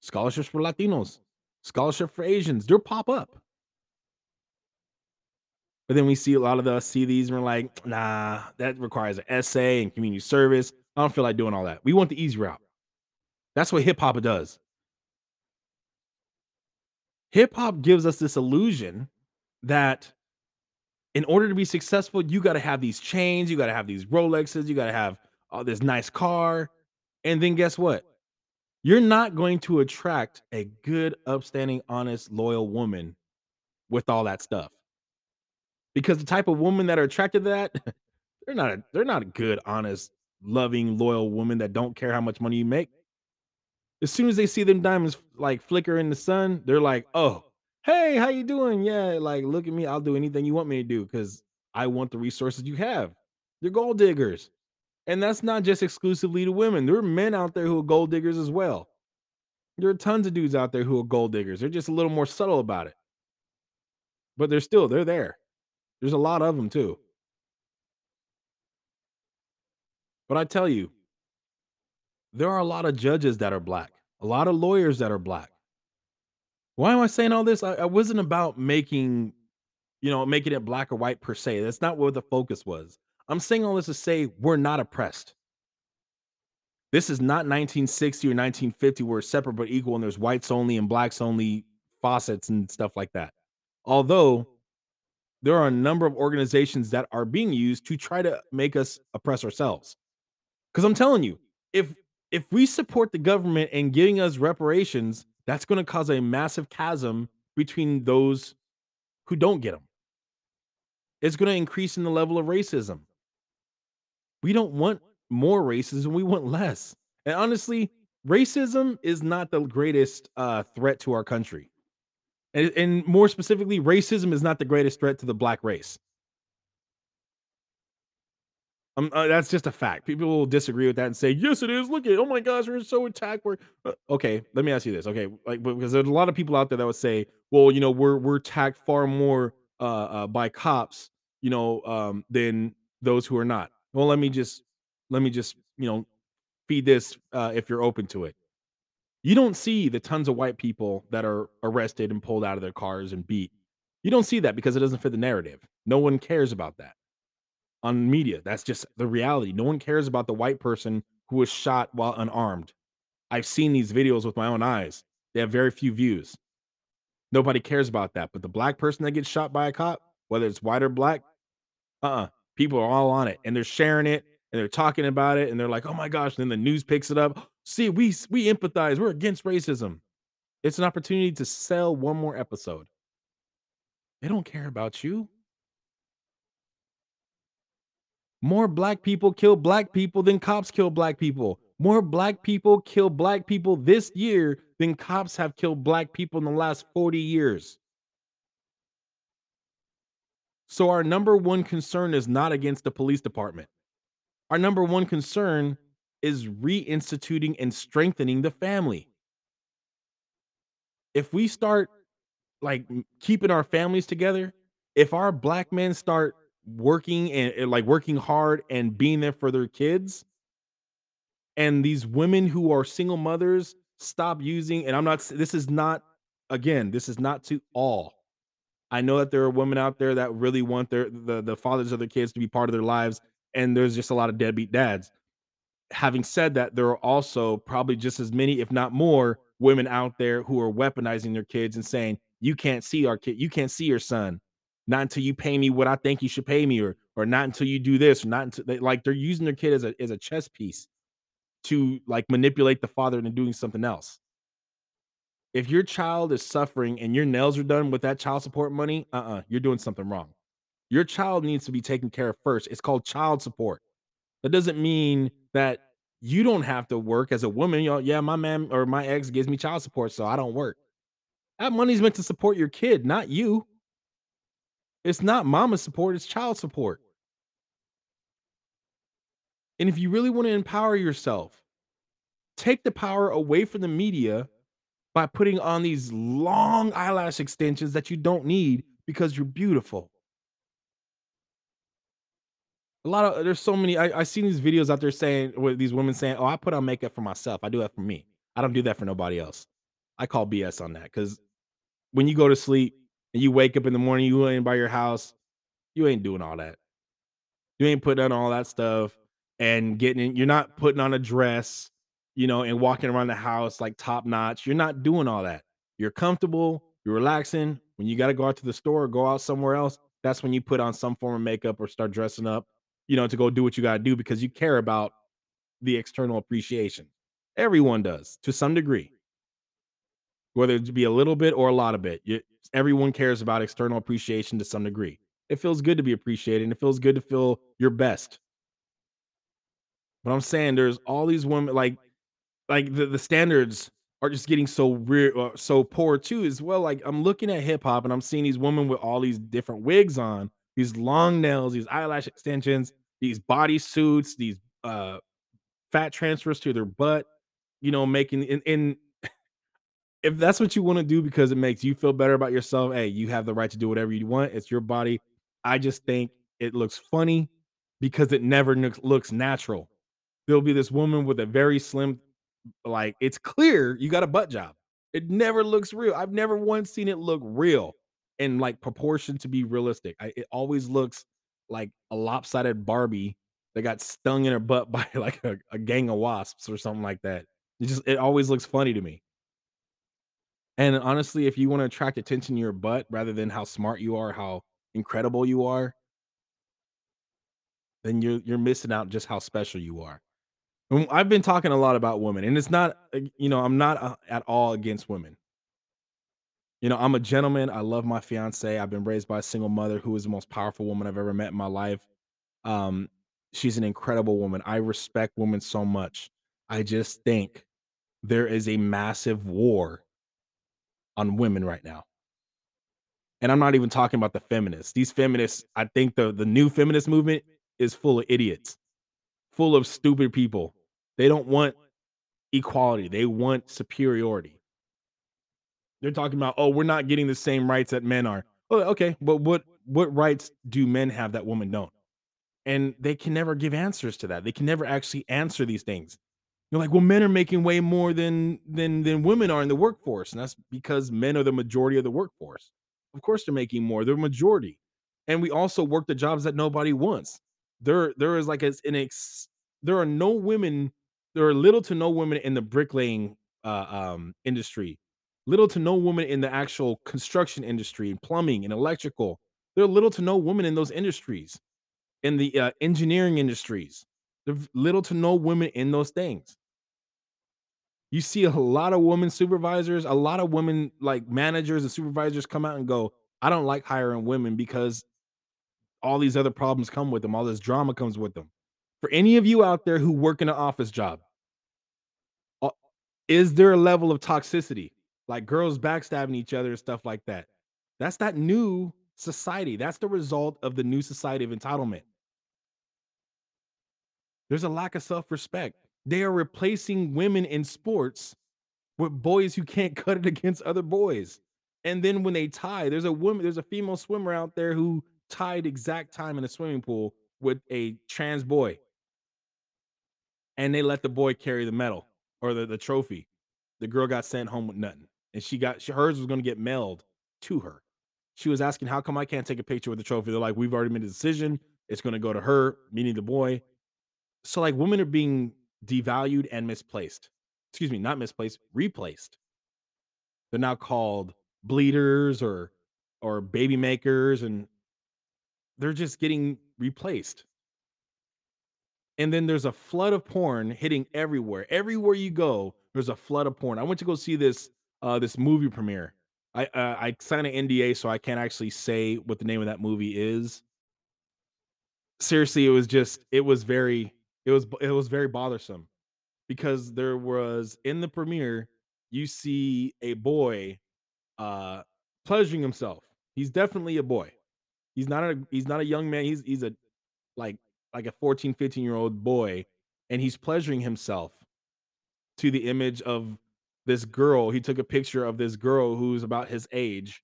scholarships for Latinos, scholarship for Asians. They'll pop up. But then we see a lot of us see these and we're like, nah, that requires an essay and community service. I don't feel like doing all that. We want the easy route. That's what hip hop does. Hip hop gives us this illusion that in order to be successful, you got to have these chains, you got to have these Rolexes, you got to have uh, this nice car. And then guess what? You're not going to attract a good, upstanding, honest, loyal woman with all that stuff because the type of woman that are attracted to that, they're not a, they're not a good, honest, loving, loyal woman that don't care how much money you make. As soon as they see them diamonds like flicker in the sun, they're like, "Oh, hey, how you doing? Yeah, like look at me. I'll do anything you want me to do because I want the resources you have. They're gold diggers." And that's not just exclusively to women. There are men out there who are gold diggers as well. There are tons of dudes out there who are gold diggers. They're just a little more subtle about it. But they're still they're there. There's a lot of them too. But I tell you, there are a lot of judges that are black, a lot of lawyers that are black. Why am I saying all this? I, I wasn't about making, you know, making it black or white per se. That's not what the focus was. I'm saying all this to say we're not oppressed. This is not 1960 or 1950 where it's separate but equal and there's whites only and blacks only faucets and stuff like that. Although there are a number of organizations that are being used to try to make us oppress ourselves. Because I'm telling you, if if we support the government and giving us reparations, that's going to cause a massive chasm between those who don't get them. It's going to increase in the level of racism. We don't want more racism, we want less. And honestly, racism is not the greatest uh, threat to our country. And, and more specifically, racism is not the greatest threat to the black race. Um, uh, that's just a fact. People will disagree with that and say, "Yes, it is. Look at, oh my gosh, we're so attacked." We're uh, okay. Let me ask you this, okay? Like, because there's a lot of people out there that would say, "Well, you know, we're we're attacked far more uh, uh, by cops, you know, um, than those who are not." Well, let me just let me just you know feed this uh, if you're open to it. You don't see the tons of white people that are arrested and pulled out of their cars and beat. You don't see that because it doesn't fit the narrative. No one cares about that on media. That's just the reality. No one cares about the white person who was shot while unarmed. I've seen these videos with my own eyes. They have very few views. Nobody cares about that. But the black person that gets shot by a cop, whether it's white or black, uh-uh. People are all on it and they're sharing it and they're talking about it and they're like, "Oh my gosh." And then the news picks it up. See, we we empathize. We're against racism. It's an opportunity to sell one more episode. They don't care about you. More black people kill black people than cops kill black people. More black people kill black people this year than cops have killed black people in the last 40 years. So our number one concern is not against the police department. Our number one concern is reinstituting and strengthening the family. If we start like keeping our families together, if our black men start working and, like working hard and being there for their kids, and these women who are single mothers stop using, and I'm not, this is not, again, this is not to all. I know that there are women out there that really want their the, the fathers of their kids to be part of their lives, and there's just a lot of deadbeat dads. Having said that, there are also probably just as many, if not more, women out there who are weaponizing their kids and saying, You can't see our kid, you can't see your son, not until you pay me what I think you should pay me, or or not until you do this, or not until they like they're using their kid as a as a chess piece to like manipulate the father into doing something else. If your child is suffering and your nails are done with that child support money, uh-uh, you're doing something wrong. Your child needs to be taken care of first. It's called child support. That doesn't mean that you don't have to work as a woman. You know, yeah, my man or my ex gives me child support, so I don't work. That money's meant to support your kid, not you. It's not mama support, it's child support. And if you really want to empower yourself, take the power away from the media by putting on these long eyelash extensions that you don't need because you're beautiful. A lot of uh, there's so many. I I seen these videos out there saying with these women saying, "Oh, I put on makeup for myself. I do that for me. I don't do that for nobody else." I call BS on that because when you go to sleep and you wake up in the morning, you ain't by your house, you ain't doing all that. You ain't putting on all that stuff and getting in, you're not putting on a dress, you know, and walking around the house like top notch. You're not doing all that. You're comfortable, you're relaxing. When you got to go out to the store or go out somewhere else, that's when you put on some form of makeup or start dressing up, you know, to go do what you got to do because you care about the external appreciation. Everyone does to some degree, whether it be a little bit or a lot of it. You, everyone cares about external appreciation to some degree. It feels good to be appreciated and it feels good to feel your best. But I'm saying there's all these women like like the, the standards are just getting so real uh, so poor too as well. Like I'm looking at hip hop and I'm seeing these women with all these different wigs on, these long nails, these eyelash extensions, these body suits, these uh fat transfers to their butt, you know, making in, in if that's what you want to do because it makes you feel better about yourself, hey, you have the right to do whatever you want. It's your body. I just think it looks funny because it never looks natural. There'll be this woman with a very slim, like it's clear you got a butt job. It never looks real. I've never once seen it look real in like proportion to be realistic. I, it always looks like a lopsided Barbie that got stung in her butt by like a, a gang of wasps or something like that. It just it always looks funny to me. And honestly, if you want to attract attention to your butt rather than how smart you are, how incredible you are, then you're you're missing out just how special you are. I've been talking a lot about women, and it's not, uh, you know, I'm not uh, at all against women. You know, I'm a gentleman. I love my fiance. I've been raised by a single mother who is the most powerful woman I've ever met in my life. Um, she's an incredible woman. I respect women so much. I just think there is a massive war on women right now. And I'm not even talking about the feminists. These feminists, I think the the new feminist movement is full of idiots, full of stupid people. They don't want equality. They want superiority. They're talking about, oh, we're not getting the same rights that men are. Oh, okay, but what what rights do men have that women don't? And they can never give answers to that. They can never actually answer these things. You're like, well, men are making way more than than than women are in the workforce, and that's because men are the majority of the workforce. Of course, they're making more. They're majority, and we also work the jobs that nobody wants. There, there is like an ex. There are no women there are little to no women in the bricklaying uh, um, industry, little to no women in the actual construction industry, and plumbing and electrical. There are little to no women in those industries, in the uh, engineering industries. There's little to no women in those things. You see a lot of women supervisors, a lot of women like managers and supervisors come out and go, I don't like hiring women because all these other problems come with them, all this drama comes with them. For any of you out there who work in an office job, is there a level of toxicity? Like girls backstabbing each other and stuff like that. That's that new society. That's the result of the new society of entitlement. There's a lack of self-respect. They are replacing women in sports with boys who can't cut it against other boys. And then when they tie, there's a woman, there's a female swimmer out there who tied exact time in a swimming pool with a trans boy. And they let the boy carry the medal or the, the trophy. The girl got sent home with nothing. And she got she, hers was going to get mailed to her. She was asking, How come I can't take a picture with the trophy? They're like, We've already made a decision. It's going to go to her, meaning the boy. So, like, women are being devalued and misplaced. Excuse me, not misplaced, replaced. They're now called bleeders or or baby makers and they're just getting replaced. And then there's a flood of porn hitting everywhere. Everywhere you go, there's a flood of porn. I went to go see this uh this movie premiere. I uh, I signed an NDA so I can't actually say what the name of that movie is. Seriously, it was just it was very it was it was very bothersome because there was in the premiere you see a boy uh pleasuring himself. He's definitely a boy. He's not a he's not a young man. He's he's a like like a 14, 15 year old boy, and he's pleasuring himself to the image of this girl. He took a picture of this girl who's about his age,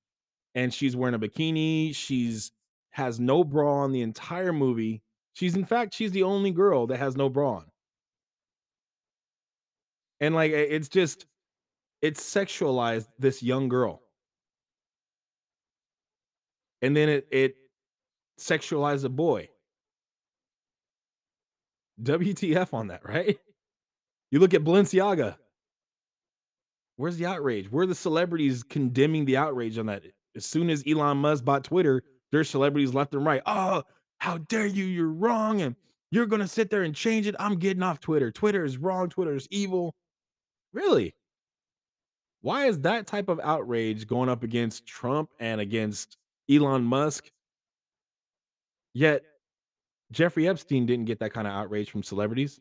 and she's wearing a bikini. She's has no bra on the entire movie. She's in fact, she's the only girl that has no bra on. And like it's just it's sexualized this young girl. And then it it sexualized a boy. WTF on that, right? You look at Balenciaga. Where's the outrage? Where are the celebrities condemning the outrage on that? As soon as Elon Musk bought Twitter, there's celebrities left and right. Oh, how dare you? You're wrong. And you're going to sit there and change it. I'm getting off Twitter. Twitter is wrong. Twitter is evil. Really? Why is that type of outrage going up against Trump and against Elon Musk? Yet Jeffrey Epstein didn't get that kind of outrage from celebrities.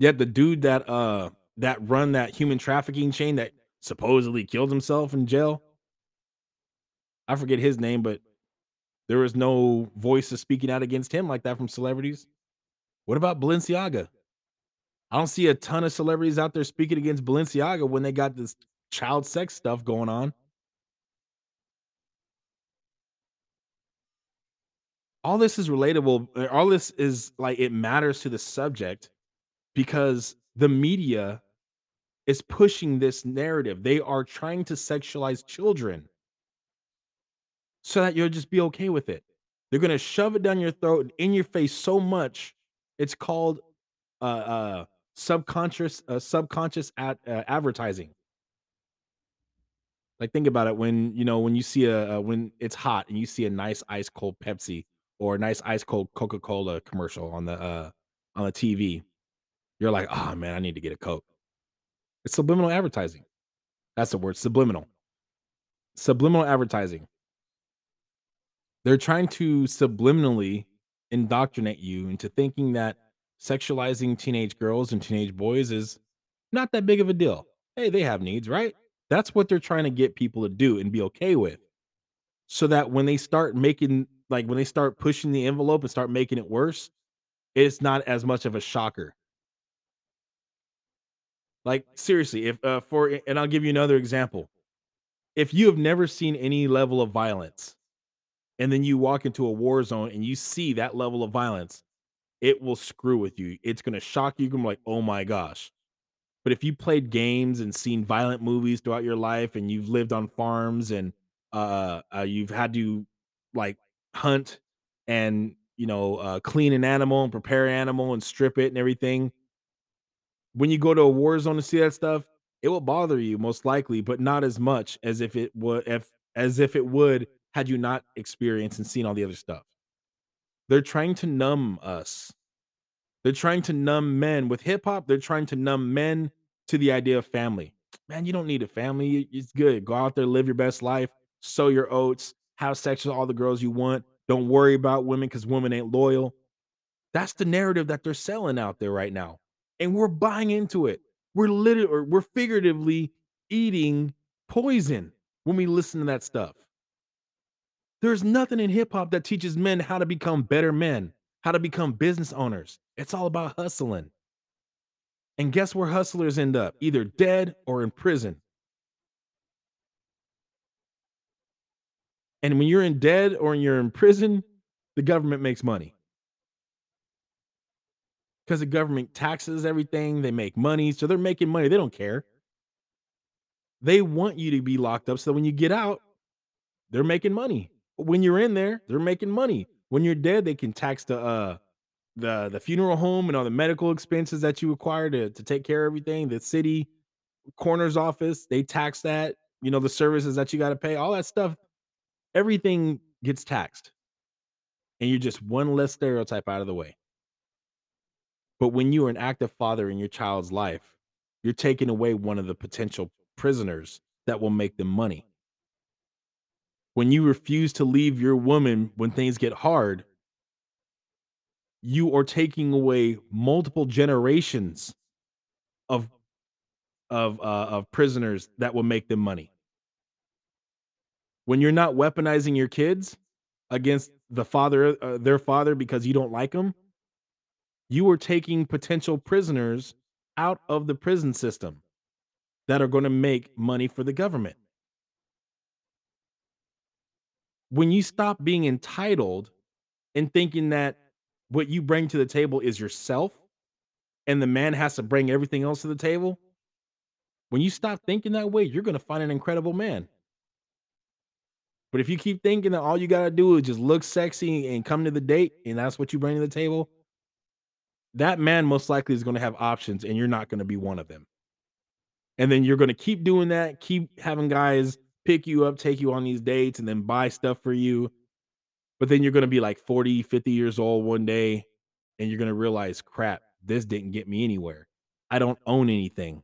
Yet the dude that uh that run that human trafficking chain that supposedly killed himself in jail. I forget his name, but there was no voices speaking out against him like that from celebrities. What about Balenciaga? I don't see a ton of celebrities out there speaking against Balenciaga when they got this child sex stuff going on. all this is relatable. uh, All this is like it matters to the subject because the media is pushing this narrative. They are trying to sexualize children so that you'll just be okay with it. They're going to shove it down your throat and in your face so much. It's called uh, uh, subconscious uh, subconscious at, uh, advertising. Like think about it when you know when you see a, a when it's hot and you see a nice ice cold Pepsi or a nice ice cold Coca-Cola commercial on the uh on the TV, you're like, "Oh man, I need to get a Coke." It's subliminal advertising. That's the word, subliminal. Subliminal advertising. They're trying to subliminally indoctrinate you into thinking that sexualizing teenage girls and teenage boys is not that big of a deal. Hey, they have needs, right? That's what they're trying to get people to do and be okay with. So that when they start making like when they start pushing the envelope and start making it worse, it's not as much of a shocker. Like seriously, if uh, for and I'll give you another example. If you have never seen any level of violence and then you walk into a war zone and you see that level of violence, it will screw with you. It's going to shock you. You're gonna be like, "Oh my gosh." But if you played games and seen violent movies throughout your life and you've lived on farms and uh, uh you've had to like hunt and you know, uh, clean an animal and prepare an animal and strip it and everything. When you go to a war zone to see that stuff, it will bother you most likely, but not as much as if it would if as if it would had you not experienced and seen all the other stuff. They're trying to numb us. They're trying to numb men with hip hop. They're trying to numb men to the idea of family. Man, you don't need a family. It's good. Go out there, live your best life, sow your oats, have sex with all the girls you want. Don't worry about women because women ain't loyal. That's the narrative that they're selling out there right now. And we're buying into it. We're literally or we're figuratively eating poison when we listen to that stuff. There's nothing in hip hop that teaches men how to become better men, how to become business owners. It's all about hustling. And guess where hustlers end up? Either dead or in prison. And when you're in dead or you're in prison, the government makes money. Because the government taxes everything, they make money. So they're making money. They don't care. They want you to be locked up so when you get out, they're making money. When you're in there, they're making money. When you're dead, they can tax the uh the the funeral home and all the medical expenses that you require to to take care of everything. The city coroner's office, they tax that. You know the services that you got to pay, all that stuff. Everything gets taxed, and you're just one less stereotype out of the way. But when you are an active father in your child's life, you're taking away one of the potential prisoners that will make them money. When you refuse to leave your woman when things get hard, you are taking away multiple generations of of uh, of prisoners that will make them money. When you're not weaponizing your kids against the father, uh, their father, because you don't like them, you are taking potential prisoners out of the prison system that are going to make money for the government. When you stop being entitled and thinking that what you bring to the table is yourself and the man has to bring everything else to the table, when you stop thinking that way, you're going to find an incredible man. But if you keep thinking that all you got to do is just look sexy and come to the date and that's what you bring to the table, that man most likely is going to have options and you're not going to be one of them. And then you're going to keep doing that, keep having guys pick you up, take you on these dates, and then buy stuff for you. But then you're going to be like 40, 50 years old one day and you're going to realize, crap, this didn't get me anywhere. I don't own anything.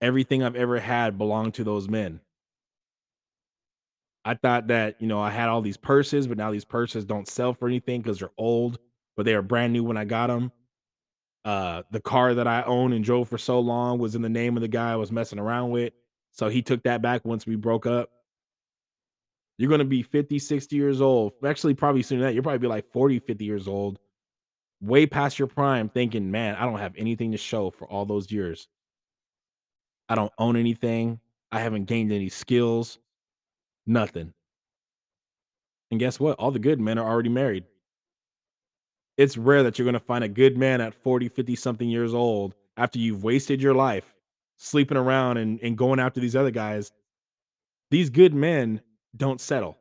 Everything I've ever had belonged to those men. I thought that, you know, I had all these purses, but now these purses don't sell for anything because they're old but they were brand new when I got them. Uh, the car that I owned and drove for so long was in the name of the guy I was messing around with. So he took that back once we broke up. You're going to be 50, 60 years old. Actually, probably sooner than that. You'll probably be like 40, 50 years old, way past your prime, thinking, man, I don't have anything to show for all those years. I don't own anything. I haven't gained any skills, nothing. And guess what? All the good men are already married it's rare that you're going to find a good man at 40, 50 something years old after you've wasted your life sleeping around and, and going after these other guys. These good men don't settle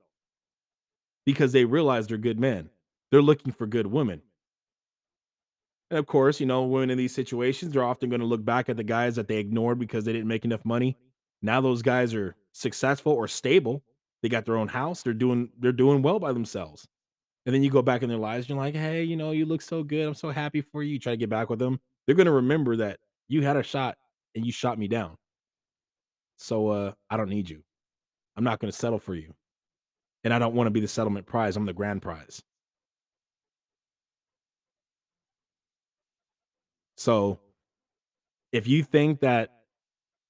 because they realize they're good men. They're looking for good women. And of course, you know, women in these situations, they're often going to look back at the guys that they ignored because they didn't make enough money. Now those guys are successful or stable. They got their own house. They're doing they're doing well by themselves. And then you go back in their lives, you're like, hey, you know, you look so good. I'm so happy for you. You try to get back with them. They're gonna remember that you had a shot and you shot me down. So uh, I don't need you. I'm not gonna settle for you. And I don't want to be the settlement prize. I'm the grand prize. So if you think that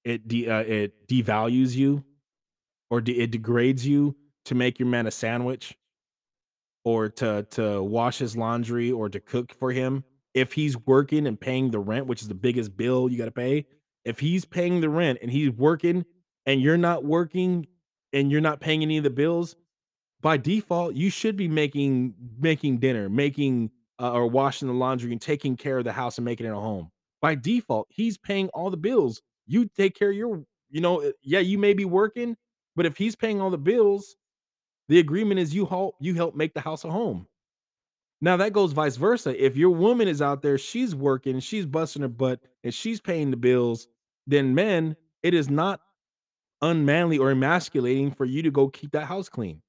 it de- uh, it devalues you or de- it degrades you to make your man a sandwich or to to wash his laundry or to cook for him, if he's working and paying the rent, which is the biggest bill you got to pay, if he's paying the rent and he's working and you're not working and you're not paying any of the bills, by default, you should be making making dinner, making uh, or washing the laundry and taking care of the house and making it a home. By default, he's paying all the bills. You take care of your, you know, uh, yeah, you may be working, but if he's paying all the bills, the agreement is you help you help make the house a home. Now that goes vice versa. If your woman is out there, she's working, she's busting her butt, and she's paying the bills, then men, it is not unmanly or emasculating for you to go keep that house clean.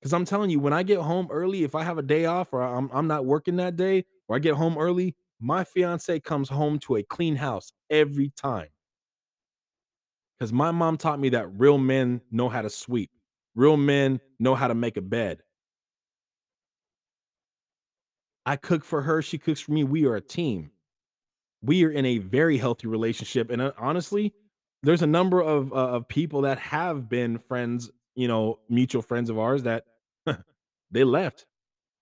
Because I'm telling you, when I get home early, if I have a day off or I'm I'm not working that day, or I get home early, my fiance comes home to a clean house every time. Because my mom taught me that real men know how to sweep. Real men know how to make a bed. I cook for her, she cooks for me. We are a team. We are in a very healthy relationship, and, uh, honestly, there's a number of, uh, of people that have been friends, you know, mutual friends of ours that they left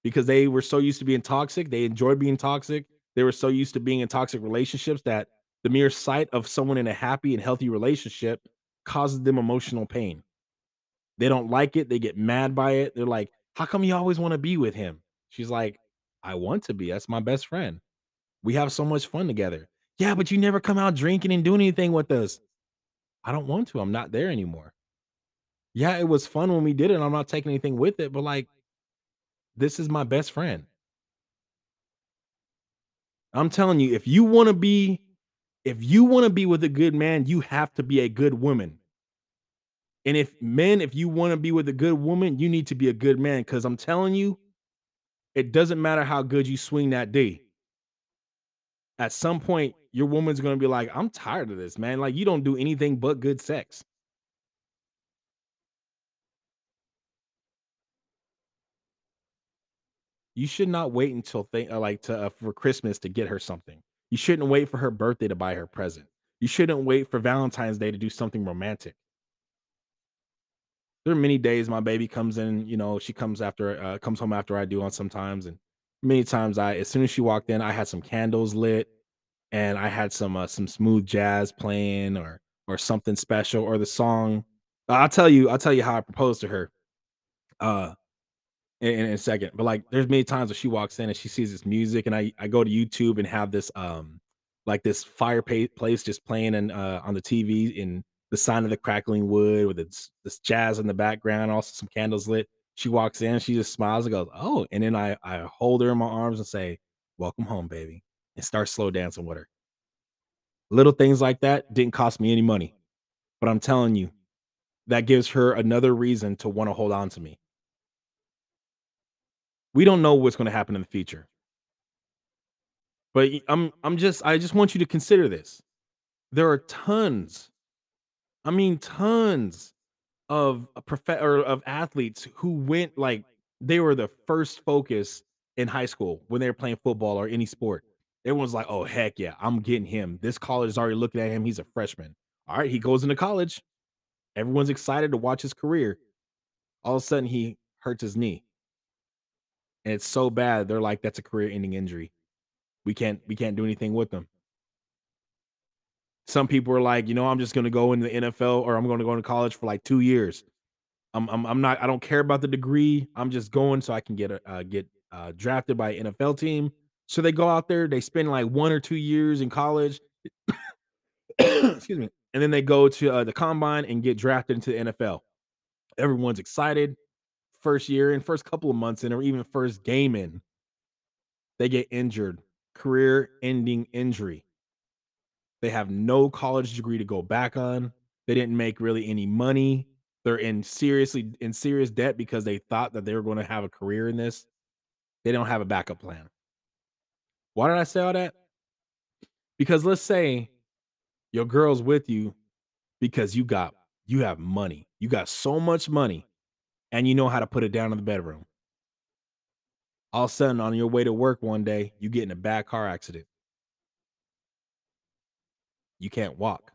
because they were so used to being toxic, they enjoyed being toxic. They were so used to being in toxic relationships that the mere sight of someone in a happy and healthy relationship causes them emotional pain. They don't like it, they get mad by it. They're like, "How come you always wanna be with him?" She's like, "I want to be, that's my best friend. We have so much fun together." "Yeah, but you never come out drinking and doing anything with us." "I don't want to, I'm not there anymore." "Yeah, it was fun when we did it, I'm not taking anything with it, but, like, this is my best friend." I'm telling you, if you wanna be if you wanna be with a good man, you have to be a good woman. And if men, if you wanna be with a good woman, you need to be a good man. Because I'm telling you, it doesn't matter how good you swing that day. At some point, your woman's gonna be like, "I'm tired of this, man. Like, you don't do anything but good sex." You should not wait until th uh, like, to, uh, for Christmas to get her something. You shouldn't wait for her birthday to buy her present. You shouldn't wait for Valentine's Day to do something romantic. There are many days my baby comes in, you know, she comes after uh, comes home after I do on sometimes, and many times I as soon as she walked in, I had some candles lit, and I had some, uh, some smooth jazz playing or or something special or the song I'll tell you I'll tell you how I proposed to her, uh in, in a second. But like, there's many times where she walks in and she sees this music, and I I go to YouTube and have this um like this fire pa- place just playing and uh, on the TV in the sound of the crackling wood with this this jazz in the background, also some candles lit. She walks in, she just smiles and goes, "Oh," and then I I hold her in my arms and say, "Welcome home, baby," and start slow dancing with her. Little things like that didn't cost me any money, but I'm telling you, that gives her another reason to want to hold on to me. We don't know what's going to happen in the future. But I'm I'm just I just want you to consider this. There are tons, I mean tons of uh, prof- or of athletes who went like they were the first focus in high school when they were playing football or any sport. Everyone's like, "Oh heck yeah, I'm getting him." This college is already looking at him. He's a freshman. All right, he goes into college. Everyone's excited to watch his career. All of a sudden, he hurts his knee, and it's so bad. They're like, "That's a career-ending injury. We can't we can't do anything with them." Some people are like, you know, I'm just gonna go in the NFL or I'm gonna go to college for like 2 years. I'm I'm I'm not I don't care about the degree. I'm just going so I can get a uh, get uh, drafted by NFL team. So they go out there, they spend like 1 or 2 years in college. Excuse me. And then they go to uh, the combine and get drafted into the NFL. Everyone's excited. First year and first couple of months in, or even first game in, they get injured. Career ending injury They have no college degree to go back on. They didn't make really any money. They're in seriously in serious debt because they thought that they were going to have a career in this. They don't have a backup plan. Why did I say all that? Because let's say your girl's with you because you got you have money. You got so much money and you know how to put it down in the bedroom. All of a sudden, on your way to work one day, you get in a bad car accident. You can't walk.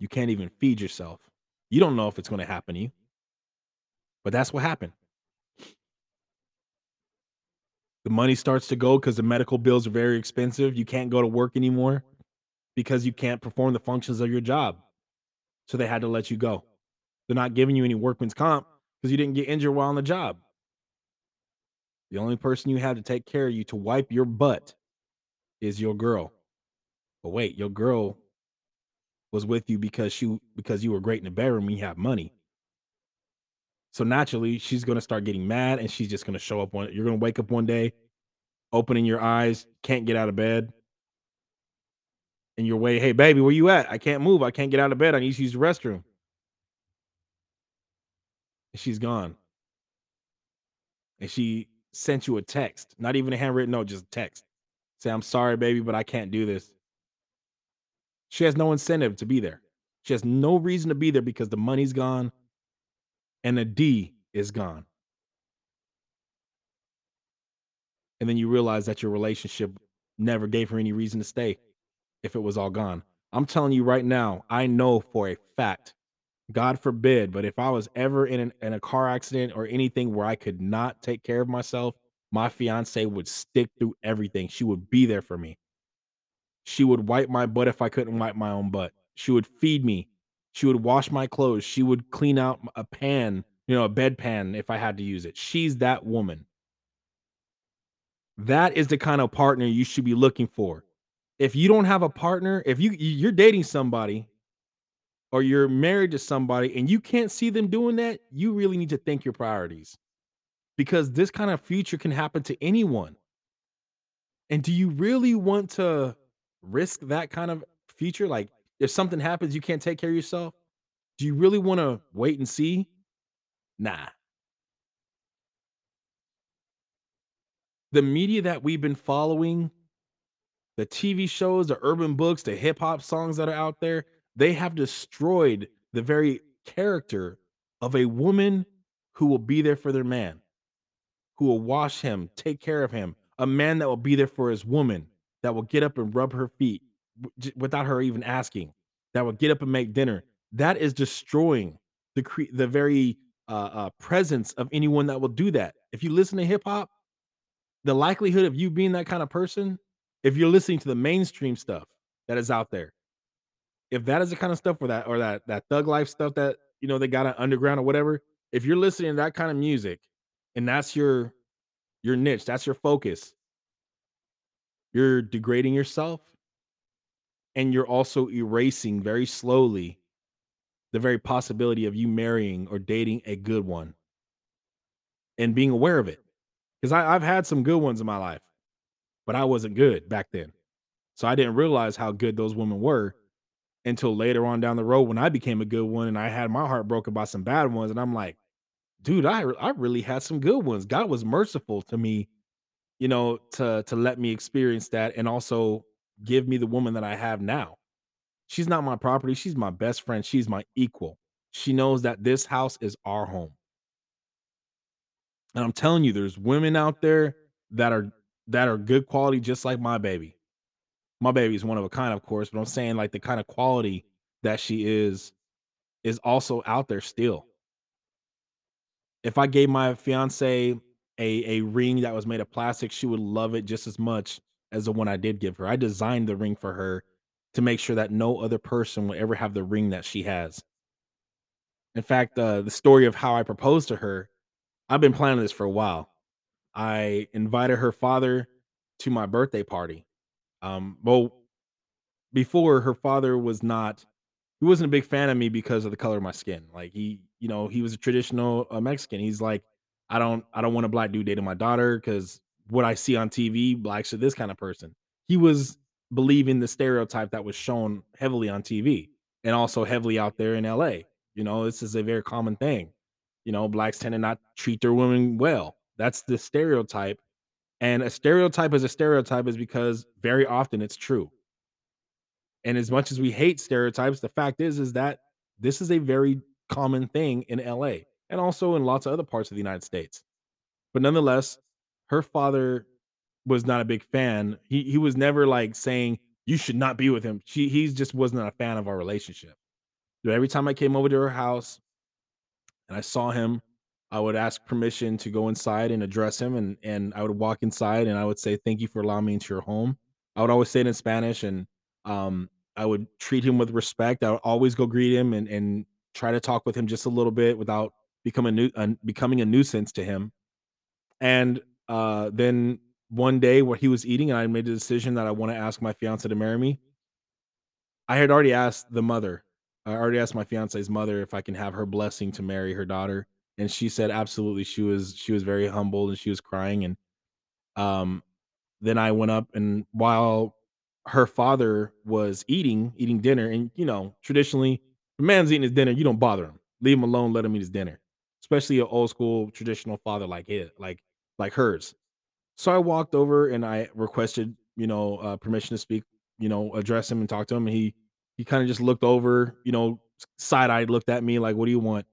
You can't even feed yourself. You don't know if it's going to happen to you, but that's what happened. The money starts to go because the medical bills are very expensive. You can't go to work anymore because you can't perform the functions of your job. So they had to let you go. They're not giving you any workman's comp because you didn't get injured while on the job. The only person you have to take care of you to wipe your butt is your girl. But wait, your girl was with you because she because you were great in the bedroom and you have money. So naturally, she's gonna start getting mad and she's just gonna show up one you're gonna wake up one day, opening your eyes, can't get out of bed. And you're way, hey baby, where you at? I can't move. I can't get out of bed. I need to use the restroom. And she's gone. And she sent you a text, not even a handwritten note, just text. Say, I'm sorry, baby, but I can't do this. She has no incentive to be there. She has no reason to be there because the money's gone and the D is gone. And then you realize that your relationship never gave her any reason to stay if it was all gone. I'm telling you right now, I know for a fact, God forbid, but if I was ever in, an, in a car accident or anything where I could not take care of myself, my fiance would stick through everything. She would be there for me. She would wipe my butt if I couldn't wipe my own butt. She would feed me. She would wash my clothes. She would clean out a pan, you know, a bedpan if I had to use it. She's that woman. That is the kind of partner you should be looking for. If you don't have a partner, if you you're dating somebody or you're married to somebody and you can't see them doing that, you really need to think your priorities. Because this kind of future can happen to anyone. And do you really want to risk that kind of future? Like if something happens, you can't take care of yourself. Do you really want to wait and see? Nah. The media that we've been following, the TV shows, the urban books, the hip hop songs that are out there, they have destroyed the very character of a woman who will be there for their man, who will wash him, take care of him, a man that will be there for his woman, that will get up and rub her feet without her even asking, that will get up and make dinner. That is destroying the cre- the very uh, uh, presence of anyone that will do that. If you listen to hip hop, the likelihood of you being that kind of person, if you're listening to the mainstream stuff that is out there, if that is the kind of stuff or that or that that thug life stuff that you know they got an underground or whatever, if you're listening to that kind of music and that's your your niche, that's your focus, you're degrading yourself and you're also erasing very slowly the very possibility of you marrying or dating a good one and being aware of it. Because I've had some good ones in my life, but I wasn't good back then. So I didn't realize how good those women were until later on down the road when I became a good one and I had my heart broken by some bad ones. And I'm like, dude, I, I really had some good ones. God was merciful to me you know, to to let me experience that and also give me the woman that I have now. She's not my property, she's my best friend, she's my equal. She knows that this house is our home. And I'm telling you there's women out there that are that are good quality just like my baby. My baby is one of a kind of course, but I'm saying like the kind of quality that she is is also out there still. If I gave my fiance a a ring that was made of plastic, she would love it just as much as the one I did give her. I designed the ring for her to make sure that no other person would ever have the ring that she has. In fact, uh, the story of how I proposed to her, I've been planning this for a while. I invited her father to my birthday party. Um, well, before her father was not he wasn't a big fan of me because of the color of my skin. Like he, you know, he was a traditional uh, Mexican. He's like, I don't I don't want a black dude dating my daughter because what I see on TV, blacks are this kind of person. He was believing the stereotype that was shown heavily on TV and also heavily out there in LA. You know, this is a very common thing. You know, blacks tend to not treat their women well. That's the stereotype. And a stereotype is a stereotype is because very often it's true. And as much as we hate stereotypes, the fact is is that this is a very common thing in LA and also in lots of other parts of the United States. But nonetheless, her father was not a big fan. He he was never like saying you should not be with him. She he's just wasn't a fan of our relationship. So every time I came over to her house and I saw him, I would ask permission to go inside and address him and and I would walk inside and I would say thank you for allowing me into your home. I would always say it in Spanish and um I would treat him with respect. I would always go greet him and and try to talk with him just a little bit without become a new uh, becoming a nuisance to him. And uh, then one day where he was eating and I made a decision that I want to ask my fiance to marry me. I had already asked the mother. I already asked my fiance's mother if I can have her blessing to marry her daughter. And she said absolutely she was she was very humbled and she was crying and um then I went up and while her father was eating eating dinner and you know, traditionally, a man's eating his dinner, you don't bother him. Leave him alone, let him eat his dinner. Especially an old school traditional father like it, like like hers. So I walked over and I requested, you know, uh, permission to speak, you know, address him and talk to him. And he he kind of just looked over, you know, side eyed looked at me like, "What do you want?"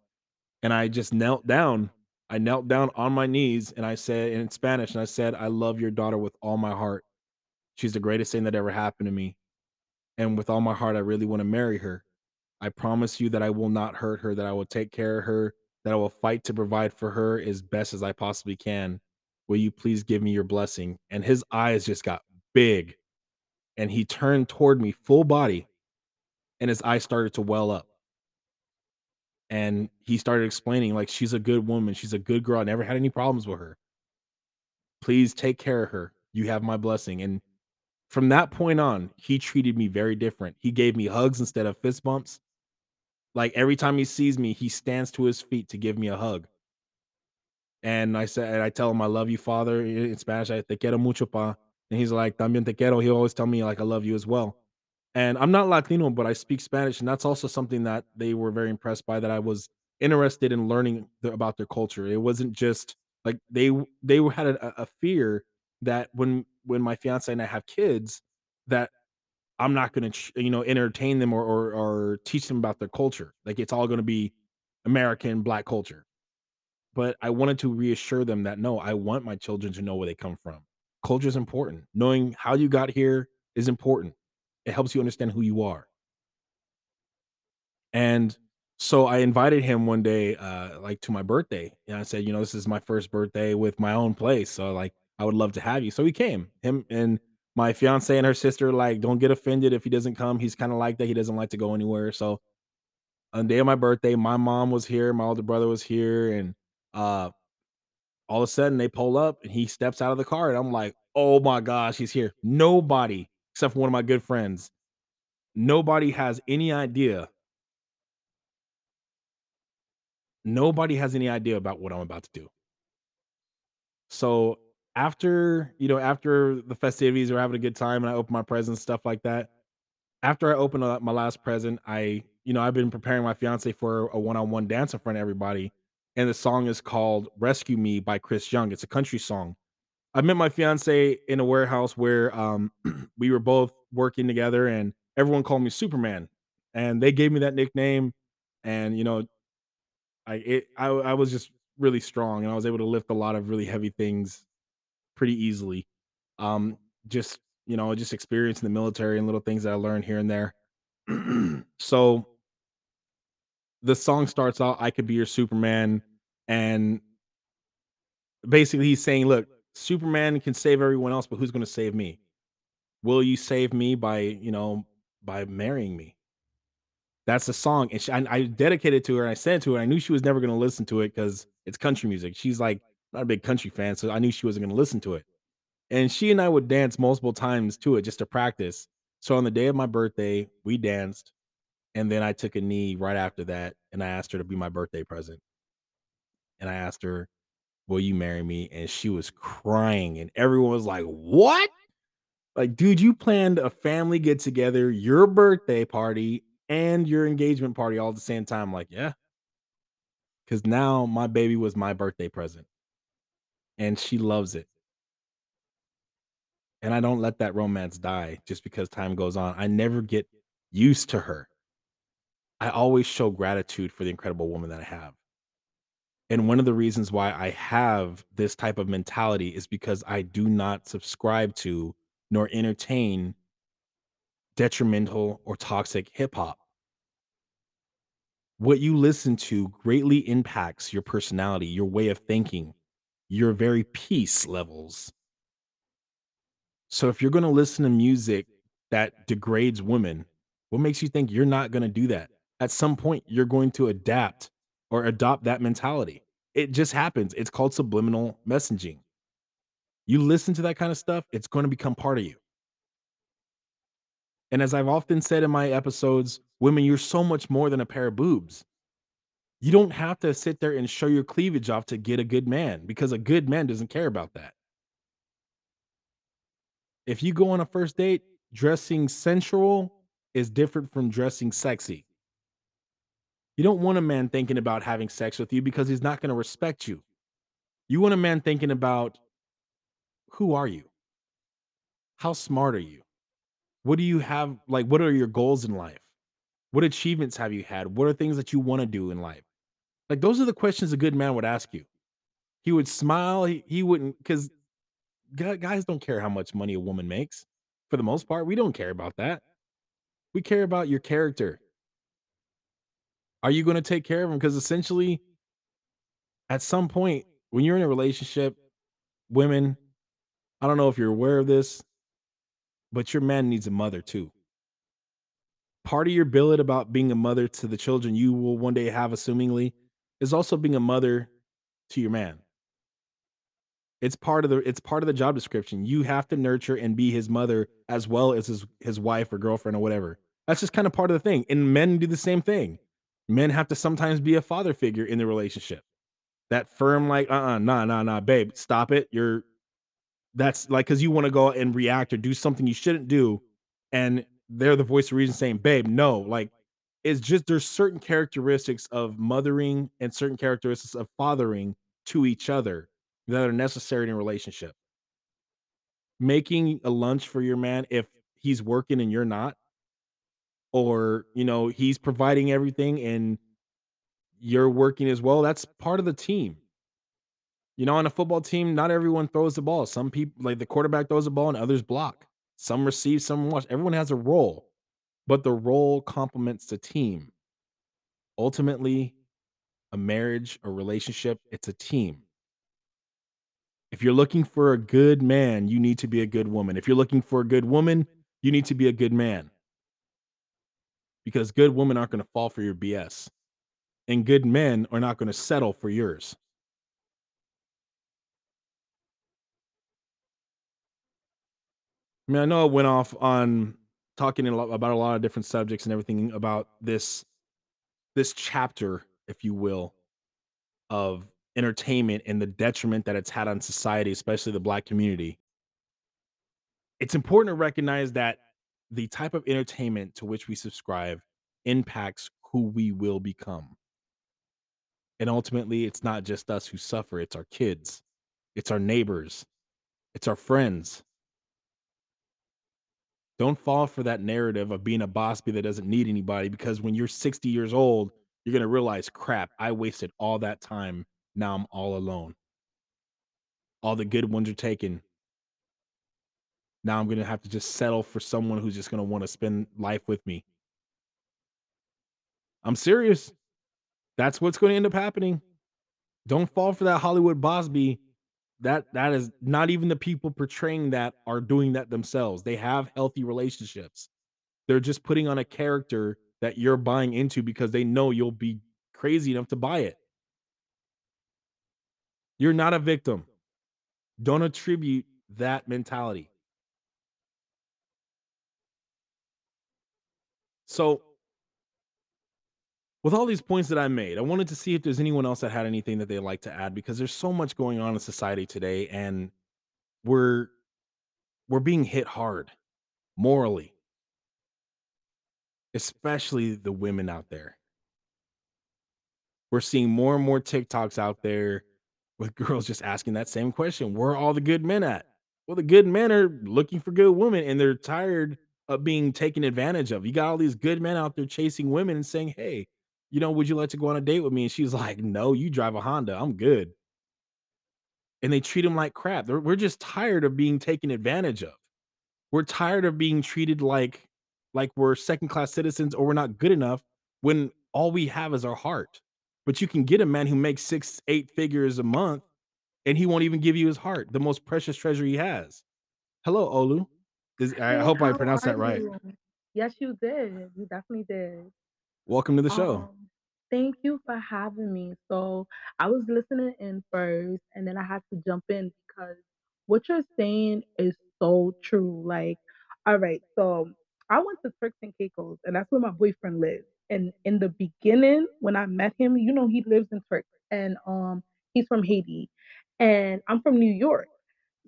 And I just knelt down. I knelt down on my knees and I said in Spanish, and I said, "I love your daughter with all my heart. She's the greatest thing that ever happened to me, and with all my heart, I really want to marry her. I promise you that I will not hurt her, that I will take care of her, that I will fight to provide for her as best as I possibly can. Will you please give me your blessing?" And his eyes just got big, and he turned toward me full body, and his eyes started to well up. And he started explaining, like, "She's a good woman. She's a good girl. I never had any problems with her. Please take care of her. You have my blessing." And from that point on, he treated me very different. He gave me hugs instead of fist bumps. Like, every time he sees me, he stands to his feet to give me a hug. And I said and I tell him, "I love you, father," in Spanish, I "Te quiero mucho, pa." And he's like, "También te quiero." He'll always tell me, like, "I love you as well." And I'm not Latino, but I speak Spanish, and that's also something that they were very impressed by, that I was interested in learning about their culture. It wasn't just like they they had a a fear that when when my fiancé and I have kids, that I'm not gonna you know, entertain them or or or teach them about their culture. Like, it's all gonna be American Black culture. But I wanted to reassure them that, no, I want my children to know where they come from. Culture is important. Knowing how you got here is important. It helps you understand who you are. And so I invited him one day, uh, like to my birthday. And I said, you know, this is my first birthday with my own place. So like I would love to have you. So he came. Him and my fiance and her sister, like, don't get offended if he doesn't come. He's kind of like that. He doesn't like to go anywhere. So on the day of my birthday, my mom was here, my older brother was here, and uh all of a sudden they pull up and he steps out of the car and I'm like, "Oh my gosh, he's here." Nobody except for one of my good friends. Nobody has any idea. Nobody has any idea about what I'm about to do. So after, you know, after the festivities, we're having a good time and I open my presents, stuff like that. After I open my last present, I, you know, I've been preparing my fiance for a one-on-one dance in front of everybody. And the song is called Rescue Me by Chris Young. It's a country song. I met my fiance in a warehouse where um we were both working together and everyone called me Superman. And they gave me that nickname. And you know, I it I I was just really strong and I was able to lift a lot of really heavy things pretty easily. Um, just, you know, just experience in the military and little things that I learned here and there. so the song starts out, I could be your Superman. And basically he's saying, look, Superman can save everyone else, but who's going to save me? Will you save me by, you know, by marrying me? That's the song. And she, I, I dedicated to her and I sent it to her. I knew she was never going to listen to it because it's country music. She's like not a big country fan. So I knew she wasn't going to listen to it. And she and I would dance multiple times to it just to practice. So on the day of my birthday, we danced. And then I took a knee right after that and I asked her to be my birthday present. And I asked her, Will you marry me? And she was crying. And everyone was like, What? Like, dude, you planned a family get together, your birthday party, and your engagement party all at the same time. Like, yeah. Cause now my baby was my birthday present and she loves it. And I don't let that romance die just because time goes on. I never get used to her. I always show gratitude for the incredible woman that I have. And one of the reasons why I have this type of mentality is because I do not subscribe to nor entertain detrimental or toxic hip hop. What you listen to greatly impacts your personality, your way of thinking, your very peace levels. So if you're going to listen to music that degrades women, what makes you think you're not going to do that? At some point, you're going to adapt or adopt that mentality. It just happens. It's called subliminal messaging. You listen to that kind of stuff, it's going to become part of you. And as I've often said in my episodes, women, you're so much more than a pair of boobs. You don't have to sit there and show your cleavage off to get a good man because a good man doesn't care about that. If you go on a first date, dressing sensual is different from dressing sexy. You don't want a man thinking about having sex with you because he's not going to respect you. You want a man thinking about who are you? How smart are you? What do you have? Like, what are your goals in life? What achievements have you had? What are things that you want to do in life? Like, those are the questions a good man would ask you. He would smile. He, he wouldn't, because guys don't care how much money a woman makes. For the most part, we don't care about that. We care about your character. Are you going to take care of him? Because essentially, at some point, when you're in a relationship, women, I don't know if you're aware of this, but your man needs a mother too. Part of your billet about being a mother to the children you will one day have, assumingly, is also being a mother to your man. It's part of the it's part of the job description. You have to nurture and be his mother as well as his his wife or girlfriend or whatever. That's just kind of part of the thing. And men do the same thing. Men have to sometimes be a father figure in the relationship. That firm, like, uh-uh, nah, nah, nah, babe, stop it. You're that's like because you want to go and react or do something you shouldn't do, and they're the voice of reason saying, babe, no, like it's just there's certain characteristics of mothering and certain characteristics of fathering to each other that are necessary in a relationship. Making a lunch for your man if he's working and you're not, or you know, he's providing everything and you're working as well, that's part of the team. You know, on a football team, not everyone throws the ball. Some people, like the quarterback, throws the ball and others block. Some receive, some watch. Everyone has a role, but the role complements the team. Ultimately, a marriage, a relationship, it's a team. If you're looking for a good man, you need to be a good woman. If you're looking for a good woman, you need to be a good man. Because good women aren't going to fall for your BS. And good men are not going to settle for yours. I mean, I know I went off on talking a lot about a lot of different subjects and everything about this this chapter, if you will, of entertainment and the detriment that it's had on society, especially the black community. It's important to recognize that the type of entertainment to which we subscribe impacts who we will become. And ultimately, it's not just us who suffer, it's our kids, it's our neighbors, it's our friends, don't fall for that narrative of being a boss bee that doesn't need anybody because when you're 60 years old, you're going to realize, crap, I wasted all that time. Now I'm all alone. All the good ones are taken. Now I'm going to have to just settle for someone who's just going to want to spend life with me. I'm serious. That's what's going to end up happening. Don't fall for that Hollywood boss bee that that is not even the people portraying that are doing that themselves. They have healthy relationships. They're just putting on a character that you're buying into because they know you'll be crazy enough to buy it. You're not a victim. Don't attribute that mentality. So with all these points that I made, I wanted to see if there's anyone else that had anything that they'd like to add because there's so much going on in society today and we're we're being hit hard morally, especially the women out there. We're seeing more and more TikToks out there with girls just asking that same question. Where are all the good men at? Well, the good men are looking for good women and they're tired of being taken advantage of. You got all these good men out there chasing women and saying, Hey, you know, would you like to go on a date with me? And she's like, no, you drive a Honda. I'm good. And they treat him like crap. They're, we're just tired of being taken advantage of. We're tired of being treated like like we're second class citizens or we're not good enough when all we have is our heart. But you can get a man who makes six, eight figures a month and he won't even give you his heart, the most precious treasure he has. Hello, Olu. Is, I hope I pronounced that right. you? Yes, you did. You definitely did. Welcome to the show. Um, thank you for having me. So I was listening in first, and then I had to jump in because what you're saying is so true. Like, all right, so I went to Turks and Caicos, and that's where my boyfriend lives. And in the beginning, when I met him, you know, he lives in Turks, and um, he's from Haiti, and I'm from New York.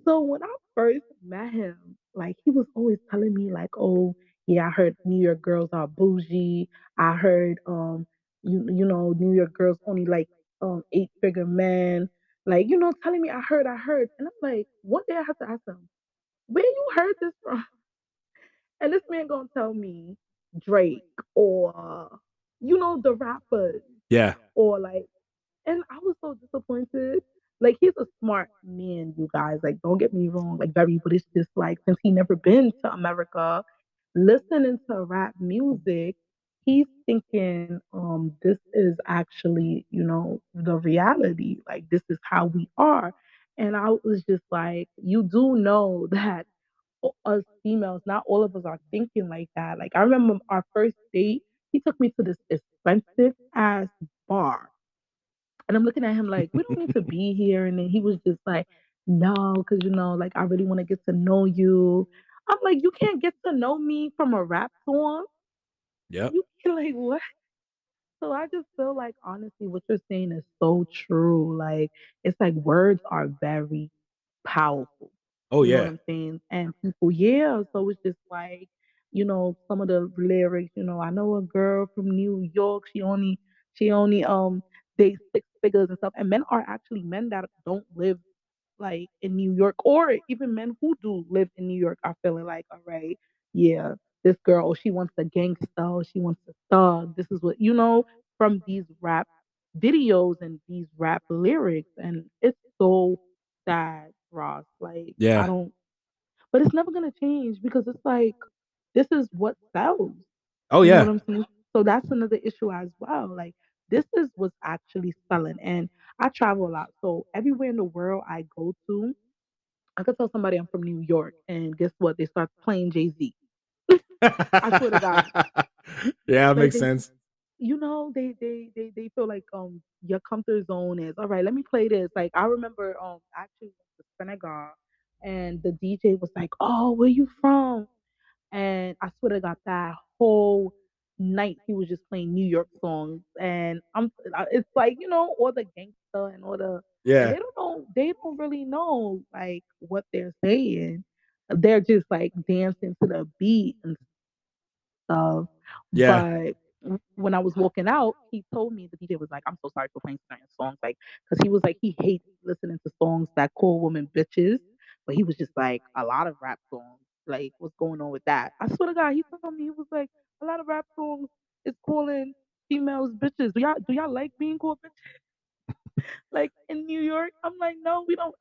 So when I first met him, like he was always telling me, like, "Oh, yeah, I heard New York girls are bougie. I heard, um, you you know, New York girls only like um eight figure men." Like, you know, telling me, "I heard, I heard," and I'm like, one day I have to ask him, "Where you heard this from?" And this man gonna tell me Drake or you know the rappers Yeah. or like and I was so disappointed. Like he's a smart man, you guys. Like don't get me wrong, like very, but it's just like since he never been to America, listening to rap music, he's thinking um this is actually, you know, the reality. Like this is how we are. And I was just like, you do know that us females, not all of us are thinking like that. Like I remember our first date, he took me to this expensive ass bar. And I'm looking at him like, we don't need to be here. And then he was just like, no, because you know, like I really want to get to know you. I'm like, you can't get to know me from a rap song. Yep. You can like what? So I just feel like honestly what you're saying is so true. Like it's like words are very powerful. Oh You know what yeah. I'm saying? And people, yeah. So it's just like, you know, some of the lyrics, you know, I know a girl from New York, she only she only um dates six figures and stuff. And men are actually men that don't live like in New York, or even men who do live in New York are feeling like, all right, yeah, this girl, she wants a gangsta, she wants a thug. This is what you know from these rap videos and these rap lyrics, and it's so sad, Ross. Like yeah, I don't, but it's never gonna change because it's like this is what sells. Oh You know yeah. what I'm saying? So that's another issue as well. Like this is what's actually selling, and I travel a lot, so everywhere in the world I go to. I could tell somebody I'm from New York, and guess what? They start playing Jay Z. I swear to God, yeah, it like makes they, sense. you know, they they they they feel like um your comfort zone is all right. Let me play this. Like I remember um I actually went to Senegal, and the DJ was like, "Oh, where you from?" And I swear to God, that whole night he was just playing New York songs, and I'm it's like you know all the gangsta and all the Yeah. they don't know they don't really know like what they're saying. They're just like dancing to the beat and stuff. Yeah. But when I was walking out, he told me the DJ was like, "I'm so sorry for playing certain songs," like because he was like he hates listening to songs that call women bitches. But he was just like a lot of rap songs. Like, what's going on with that? I swear to God, he told me he was like a lot of rap songs is calling females bitches. Do y'all do y'all like being called bitches? Like in New York, I'm like, no, we don't.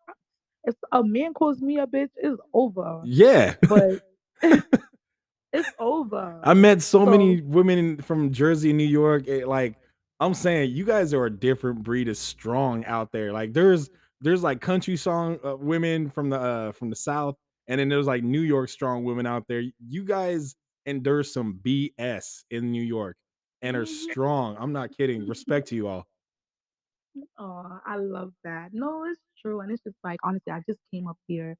If a man calls me a bitch, it's over. Yeah. But it's over. I met so So many women from Jersey New York. eh, like I'm saying, you guys are a different breed of strong out there. Like there's there's like country song uh, women from the uh, from the South, and then there's like New York strong women out there. You guys endure some BS in New York and are strong. I'm not kidding. Respect to you all. Oh, I love that. No, it's true. And it's just like, honestly, I just came up here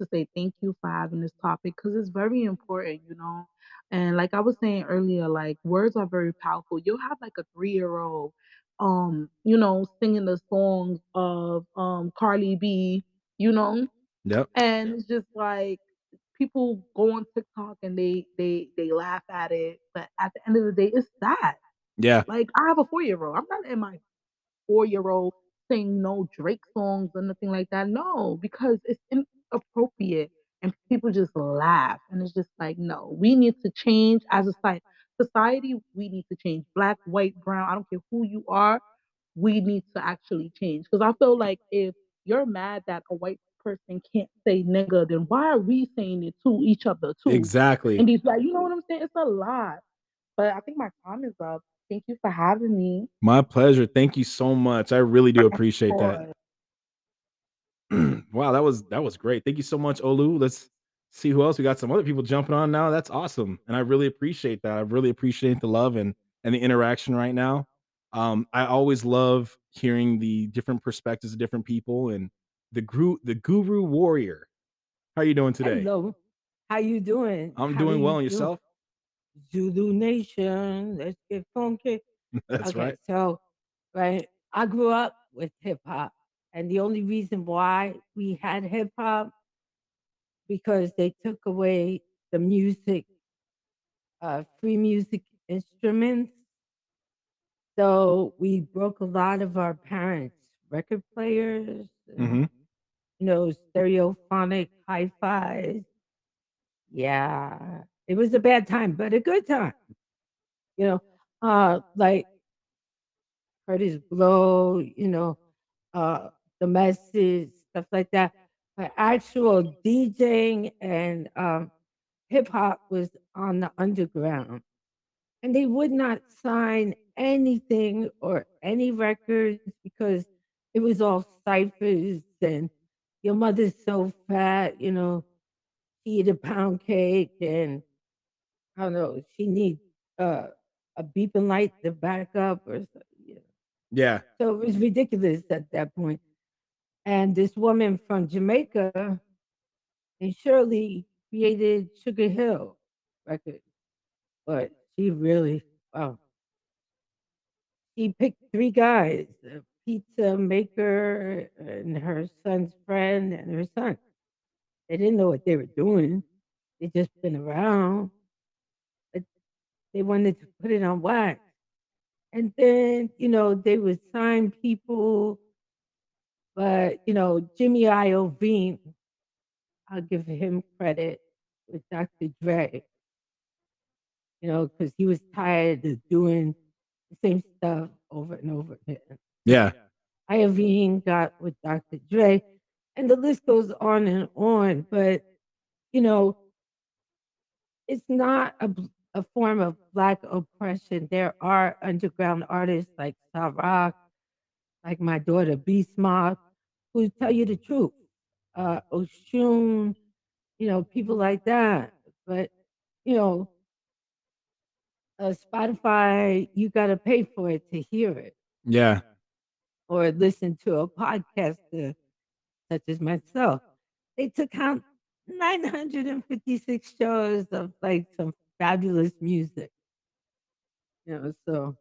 to say thank you for having this topic because it's very important, you know? And like I was saying earlier, like words are very powerful. You'll have like a three-year-old, um, you know, singing the songs of um Cardi B, you know, Yep. and it's just like people go on TikTok and they they they laugh at it, but at the end of the day, it's sad. Yeah. Like I have a four-year-old. I'm not in my four-year-old saying no Drake songs or nothing like that. No, because it's inappropriate and people just laugh. And it's just like, no, we need to change as a society. Society, we need to change. Black, white, brown, I don't care who you are, we need to actually change. Because I feel like if you're mad that a white person can't say nigga, then why are we saying it to each other too? Exactly. And these like, you know what I'm saying? It's a lot. But I think my time is up. Thank you for having me. My pleasure. Thank you so much. I really do appreciate that. wow, that was that was great. Thank you so much, Olu. Let's see who else. We got some other people jumping on now. That's awesome. And I really appreciate that. I really appreciate the love and and the interaction right now. Um, I always love hearing the different perspectives of different people and the guru the guru warrior. How you doing today? Hello. How you doing? I'm How doing well you and yourself? Zulu Nation, let's get funky. That's Okay, right. so right, I grew up with hip hop, and the only reason why we had hip hop because they took away the music, uh, free music instruments. So we broke a lot of our parents' record players, and, hmm you know, stereophonic hi-fis. Yeah, it was a bad time, but a good time. You know, uh, like Kurtis Blow, you know, uh, the message, stuff like that. But actual DJing and um, hip hop was on the underground, and they would not sign anything or any records because it was all ciphers and your mother's so fat, you know, she eat a pound cake and I don't know, she needs uh, a beeping light to back up or you know. Yeah. So it was ridiculous at that point. And this woman from Jamaica, and Shirley created Sugar Hill Records, but she really, wow, she picked three guys, a pizza maker and her son's friend and her son. They didn't know what they were doing. They just been around, but they wanted to put it on wax. And then, you know, they would sign people, but you know, Jimmy Iovine, I'll give him credit with Dr. Dre, you know, because he was tired of doing the same stuff over and over again. Yeah. Iovine got with Dr. Dre, and the list goes on and on. But you know, it's not a, a form of black oppression. There are underground artists like Sarak, like my daughter Beast Mob, who tell you the truth. Uh, Oshun, you know, people like that. But you know, uh, Spotify, you got to pay for it to hear it Yeah. Or listen to a podcaster such as myself. They took out 956 shows of like some fabulous music. You know, so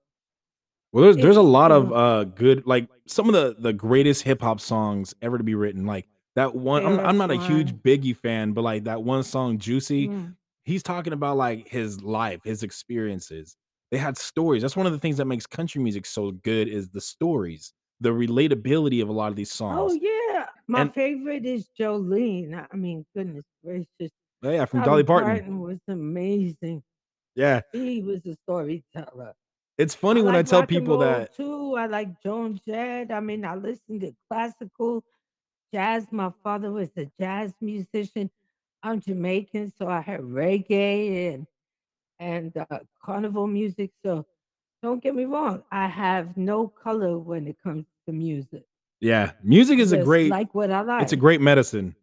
Well, there's there's a lot of uh good like some of the the greatest hip hop songs ever to be written. Like that one, I'm I'm not a huge Biggie fan, but like that one song, Juicy, Mm. he's talking about like his life, his experiences. They had stories. That's one of the things that makes country music so good is the stories, the relatability of a lot of these songs. Oh yeah, my And favorite is Jolene. I I mean, goodness gracious, oh, yeah, from Dolly Parton. Parton was amazing. Yeah. He was a storyteller. It's I funny when I tell people that too. I like Joan Jett. I mean, I listen to classical jazz. My father was a jazz musician. I'm Jamaican, so I heard reggae and and uh, carnival music. So don't get me wrong, I have no color when it comes to music. yeah, music is a great like what I like. it's a great medicine.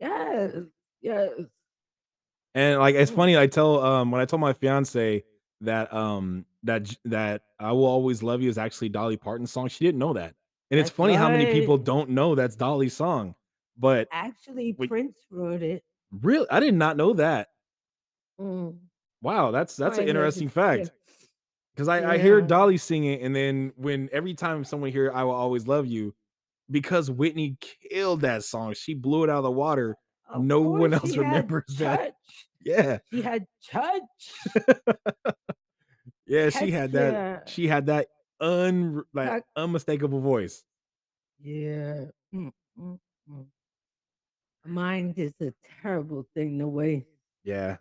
Yes, yes. And like it's Mm. funny, I tell um when I told my fiance that um that that I will always love you is actually Dolly Parton's song. She didn't know that. And it's That's funny how many people don't know that's Dolly's song. But Actually, Prince wrote it. really I did not know that. Mm. Wow, that's that's an Boy, there's a interesting fact. Yeah, Because I, I hear. Dolly sing it, and then when every time someone hear I will always love you, because Whitney killed that song, she blew it out of the water. Of No one else she remembers that. Yeah. She had touch. Yeah, she Heck had that. yeah. She had that un like unmistakable voice. Yeah. Mm, mm, mm. Mind is a terrible thing to waste. Yeah.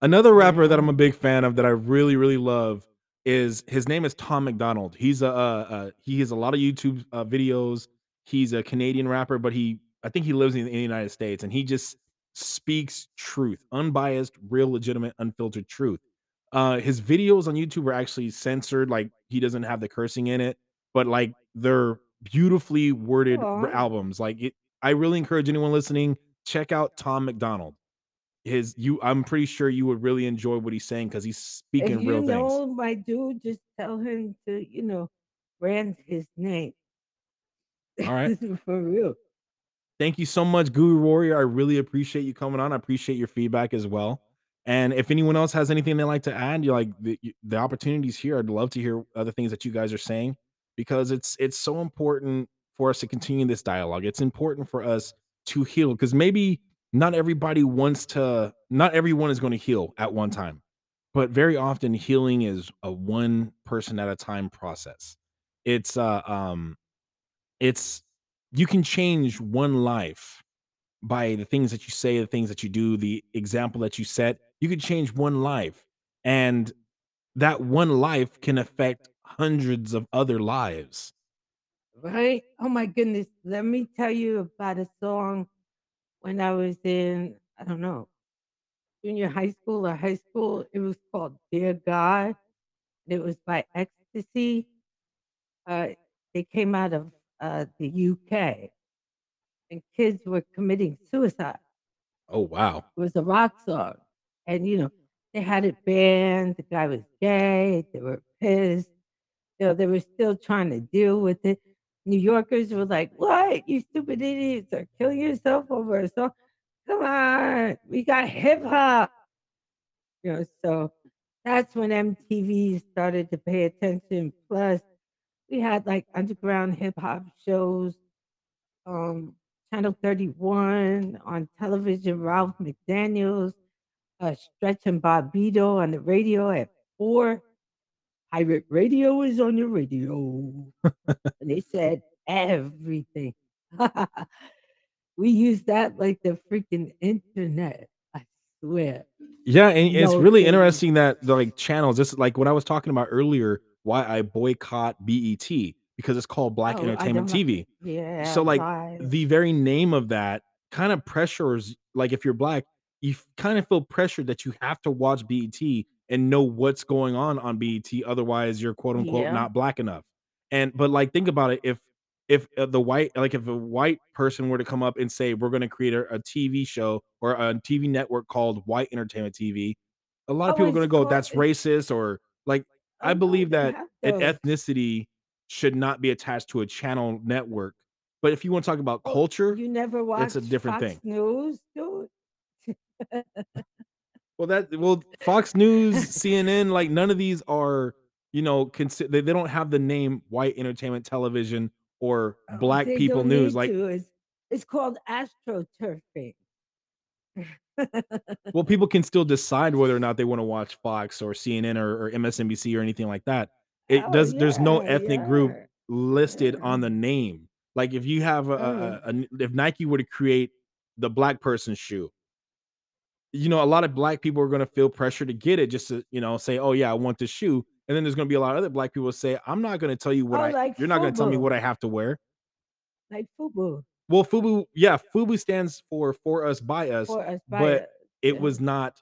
Another rapper that I'm a big fan of that I really really love is his name is Tom McDonald. He's a uh, uh he has a lot of YouTube uh, videos. He's a Canadian rapper, but he I think he lives in, the United States, and he just speaks truth, unbiased, real, legitimate, unfiltered truth. Uh, his videos on YouTube are actually censored, like he doesn't have the cursing in it, but like they're beautifully worded r- Aw. albums. Like it, I really encourage anyone listening check out Tom McDonald. His you, I'm pretty sure you would really enjoy what he's saying because he's If speaking you real things. know my dude, just tell him to, you know, brand his name. All right. For real. Thank you so much, Guru Warrior. I really appreciate you coming on. I appreciate your feedback as well. And if anyone else has anything they'd like to add, you're like the, the opportunities here. I'd love to hear other things that you guys are saying because it's it's so important for us to continue this dialogue. It's important for us to heal because maybe not everybody wants to. Not everyone is going to heal at one time, but very often healing is a one person at a time process. It's uh um it's you can change one life by the things that you say, the things that you do, the example that you set. You can change one life, and that one life can affect hundreds of other lives. Right? Oh my goodness. Let me tell you about a song when I was in, I don't know, junior high school or high school. It was called Dear God. It was by XTC. Uh, they came out of uh, the UK and kids were committing suicide. Oh wow. It was a rock song. And, you know, they had it banned. The guy was gay. They were pissed. You know, they were still trying to deal with it. New Yorkers were like, what? You stupid idiots are killing yourself over a song. Come on. We got hip hop. You know, so that's when MTV started to pay attention. Plus, we had like underground hip hop shows, um, Channel 31 on television, Ralph McDaniels, uh, Stretch and Bobbito on the radio at four. Pirate radio is on your radio. and they said everything. we use that like the freaking internet. I swear. Yeah, and it's really kidding. interesting that like channels, just like what I was talking about earlier, why I boycott BET because it's called Black Oh, Entertainment. TV. Yeah. so like the very name of that kind of pressures like if you're black you kind of feel pressured that you have to watch BET and know what's going on on BET otherwise you're quote unquote Yeah. not black enough and but like think about it if if uh, the white like if a white person were to come up and say we're going to create a, a TV show or a TV network called white entertainment TV a lot of Oh, people are going to go that's racist or like Oh, I believe that an ethnicity should not be attached to a channel network. But if you want to talk about Oh, culture, You never watched it's a different Fox thing. News, dude. well, that well, Fox News, CNN, like none of these are, you know, consider they, they don't have the name white entertainment television or Oh, black people news. Like. It's, it's called astroturfing. well, people can still decide whether or not they want to watch Fox or CNN or, or MSNBC or anything like that. It Oh, does. There's no yeah, ethnic group yeah. listed on the name. Like if you have a, Mm. a- a- if Nike were to create the black person shoe, you know, a lot of black people are going to feel pressure to get it just to, you know, say, oh yeah, I want this shoe. And then there's going to be a lot of other black people say, I'm not going to tell you what Oh, I, like you're not going to tell me what I have to wear. Like FUBU Well, FUBU, yeah, FUBU stands for for us by us. for us. by but us, It yeah. was not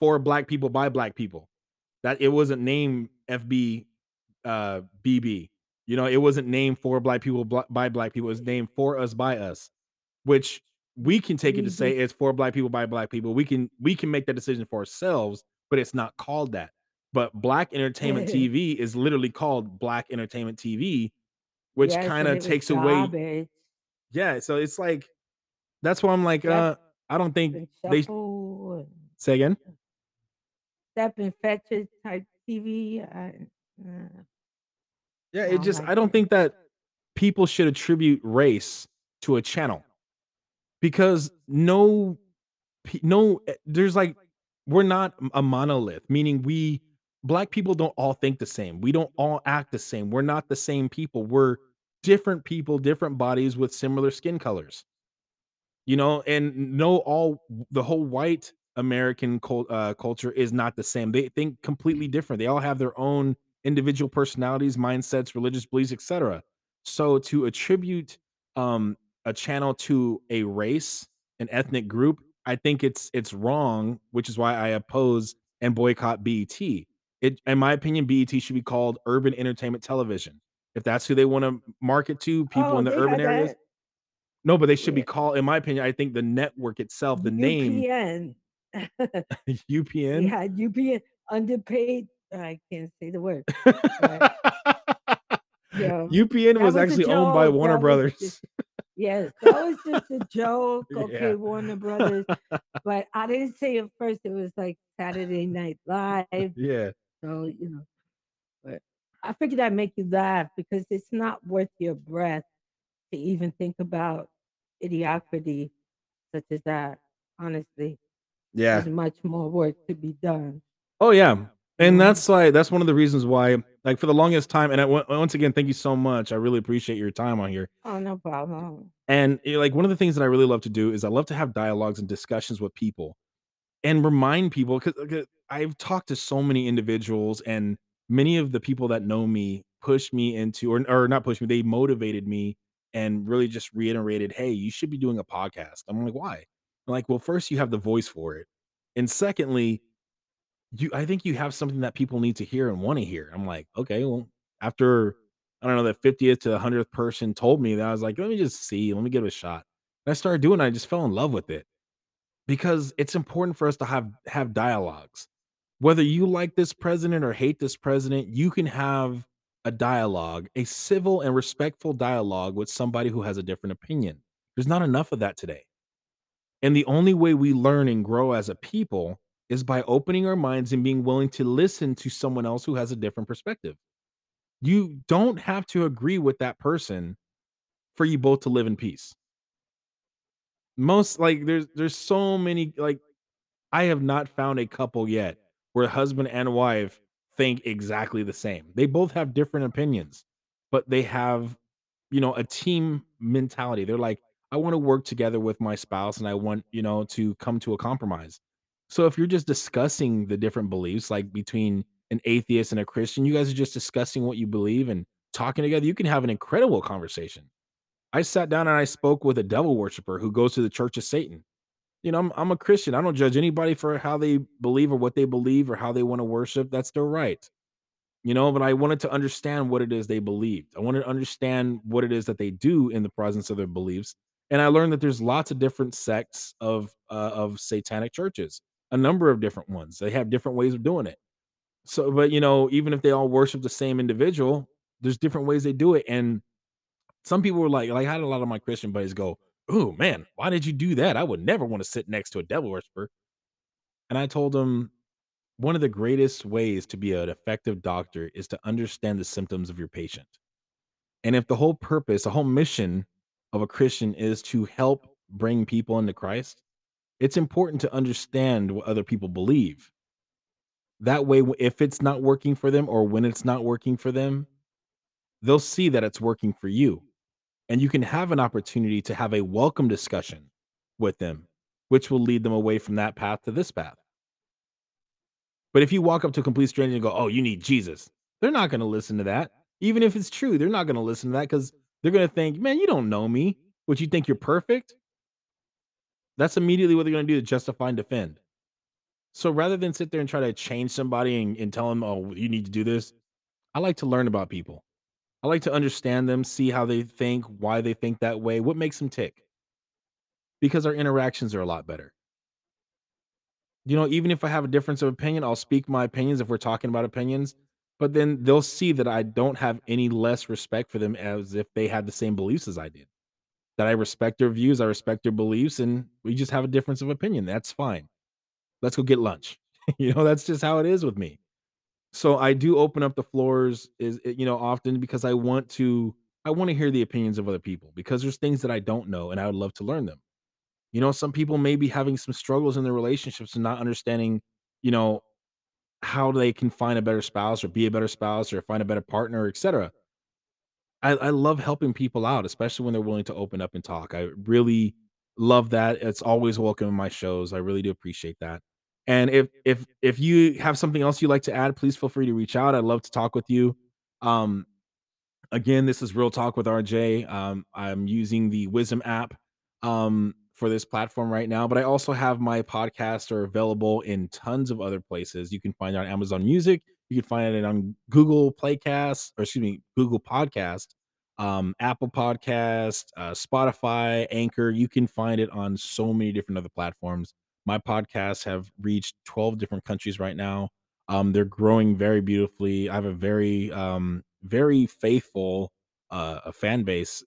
for black people by black people. That it wasn't named FB uh BB. You know, it wasn't named for black people by black people. It was named for us by us, which we can take it to say it's for black people by black people. We can we can make that decision for ourselves, but it's not called that. But Black Entertainment TV is literally called Black Entertainment TV, which Yes, kind of takes away. garbage Yeah, so it's like that's why I'm like, uh, I don't think they say again. step and fetch type TV. I, uh, Yeah, it don't just like I don't it. think that people should attribute race to a channel because no no eh, there's like we're not a monolith meaning we black people don't all think the same. We don't all act the same. We're not the same people. We're different people, different bodies with similar skin colors. You know, and no all the whole white American cul- uh, culture is not the same. They think completely different. They all have their own individual personalities, mindsets, religious beliefs, etc. So to attribute um, a channel to a race, an ethnic group, I think it's it's wrong, which is why I oppose and boycott BET. It, in my opinion, BET should be called Urban Entertainment Television. If that's who they want to market to, people oh, in the urban areas. that No, but they should be called, in my opinion, I think the network itself, the name UPN. we UPN. Yeah, UPN underpaid. I can't say the word. Yeah. UPN was was actually owned by Warner that Brothers. just- Yes, that was just a joke. Yeah. Okay, Warner Brothers. But I didn't say at first. It was like Saturday Night Live. yeah. So, you know, but I figured I'd make you laugh because it's not worth your breath to even think about idiocracy such as that. Honestly, Yeah. there's much more work to be done. Oh yeah. And that's why that's one of the reasons why like for the longest time and I, on- once again thank you so much. I really appreciate your time on here. Oh, no problem. And eh, like one of the things that I really love to do is I love to have dialogues and discussions with people and remind people because I've talked to so many individuals and many of the people that know me push me into or, or not push me, they motivated me and really just reiterated, hey, you should be doing a podcast. I'm like, why? I'm like, well, first you have the voice for it. And secondly, you I think you have something that people need to hear and want to hear. I'm like, okay, well, after I don't know, the 50th to the 100th person told me that I was like, let me just see, let me give it a shot. And I started doing it, I just fell in love with it because it's important for us to have have dialogues. Whether you like this president or hate this president, you can have a dialogue, a civil and respectful dialogue with somebody who has a different opinion. There's not enough of that today. And the only way we learn and grow as a people is by opening our minds and being willing to listen to someone else who has a different perspective. You don't have to agree with that person for you both to live in peace. Most like there's there's so many like I have not found a couple yet where husband and wife think exactly the same. They both have different opinions, but they have, you know, a team mentality. They're like, I want to work together with my spouse and I want, you know, to come to a compromise. So if you're just discussing the different beliefs, like between an atheist and a Christian, you guys are just discussing what you believe and talking together, you can have an incredible conversation. I sat down and I spoke with a devil worshiper who goes to the Church of Satan you know, I'm I'm a Christian. I don't judge anybody for how they believe or what they believe or how they want to worship. That's their right. You know, but I wanted to understand what it is they believed. I wanted to understand what it is that they do in the presence of their beliefs. And I learned that there's lots of different sects of uh, of satanic churches, a number of different ones. They have different ways of doing it. So, but you know, even if they all worship the same individual, there's different ways they do it. And some people were like, like I had a lot of my Christian buddies go, "Oh man, why did you do that? I would never want to sit next to a devil worshiper." And I told them one of the greatest ways to be an effective doctor is to understand the symptoms of your patient. And if the whole purpose, the whole mission of a Christian is to help bring people into Christ, it's important to understand what other people believe. That way, if it's not working for them or when it's not working for them, they'll see that it's working for you and you can have an opportunity to have a welcome discussion with them, which will lead them away from that path to this path. But if you walk up to a complete stranger and go, "Oh, you need Jesus," they're not going to listen to that. Even if it's true, they're not going to listen to that because they're going to think, "Man, you don't know me. Would you think you're perfect?" That's immediately what they're going to do to justify and defend. So rather than sit there and try to change somebody and, and tell them, "Oh, you need to do this," I like to learn about people. I like to understand them, see how they think, why they think that way, what makes them tick, because our interactions are a lot better. You know, even if I have a difference of opinion, I'll speak my opinions if we're talking about opinions, but then they'll see that I don't have any less respect for them as if they had the same beliefs as I did. That I respect their views, I respect their beliefs, and we just have a difference of opinion. That's fine. Let's go get lunch. you know, that's just how it is with me. So I do open up the floors is eh, you know often because I want to I want to hear the opinions of other people because there's things that I don't know and I would love to learn them. You know, some people may be having some struggles in their relationships and not understanding, you know, how they can find a better spouse or be a better spouse or find a better partner, etc. I, I love helping people out, especially when they're willing to open up and talk. I really love that. It's always welcome in my shows. I really do appreciate that. And if if if you have something else you'd like to add, please feel free to reach out. I'd love to talk with you. Um, again, this is Real Talk with RJ. Um, I'm using the Wisdom app um, for this platform right now, but I also have my podcasts are available in tons of other places. You can find it on Amazon Music. You can find it on Google Playcast, or excuse me, Google Podcast, um, Apple Podcast, uh, Spotify, Anchor. You can find it on so many different other platforms. My podcasts have reached 12 different countries right now. Um, they're growing very beautifully. I have a very, um, very faithful uh, a fan base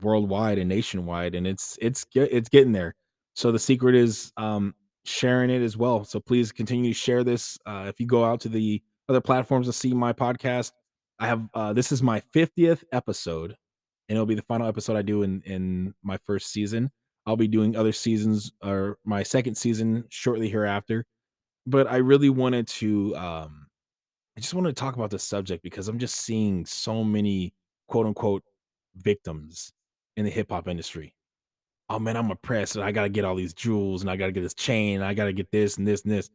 worldwide and nationwide, and it's it's it's getting there. So the secret is um, sharing it as well. So please continue to share this. Uh, if you go out to the other platforms to see my podcast, I have uh, this is my fiftieth episode, and it'll be the final episode I do in in my first season. I'll be doing other seasons or my second season shortly hereafter. But I really wanted to um, I just wanted to talk about this subject because I'm just seeing so many quote unquote victims in the hip hop industry. Oh man, I'm oppressed and I gotta get all these jewels and I gotta get this chain, and I gotta get this and this and this.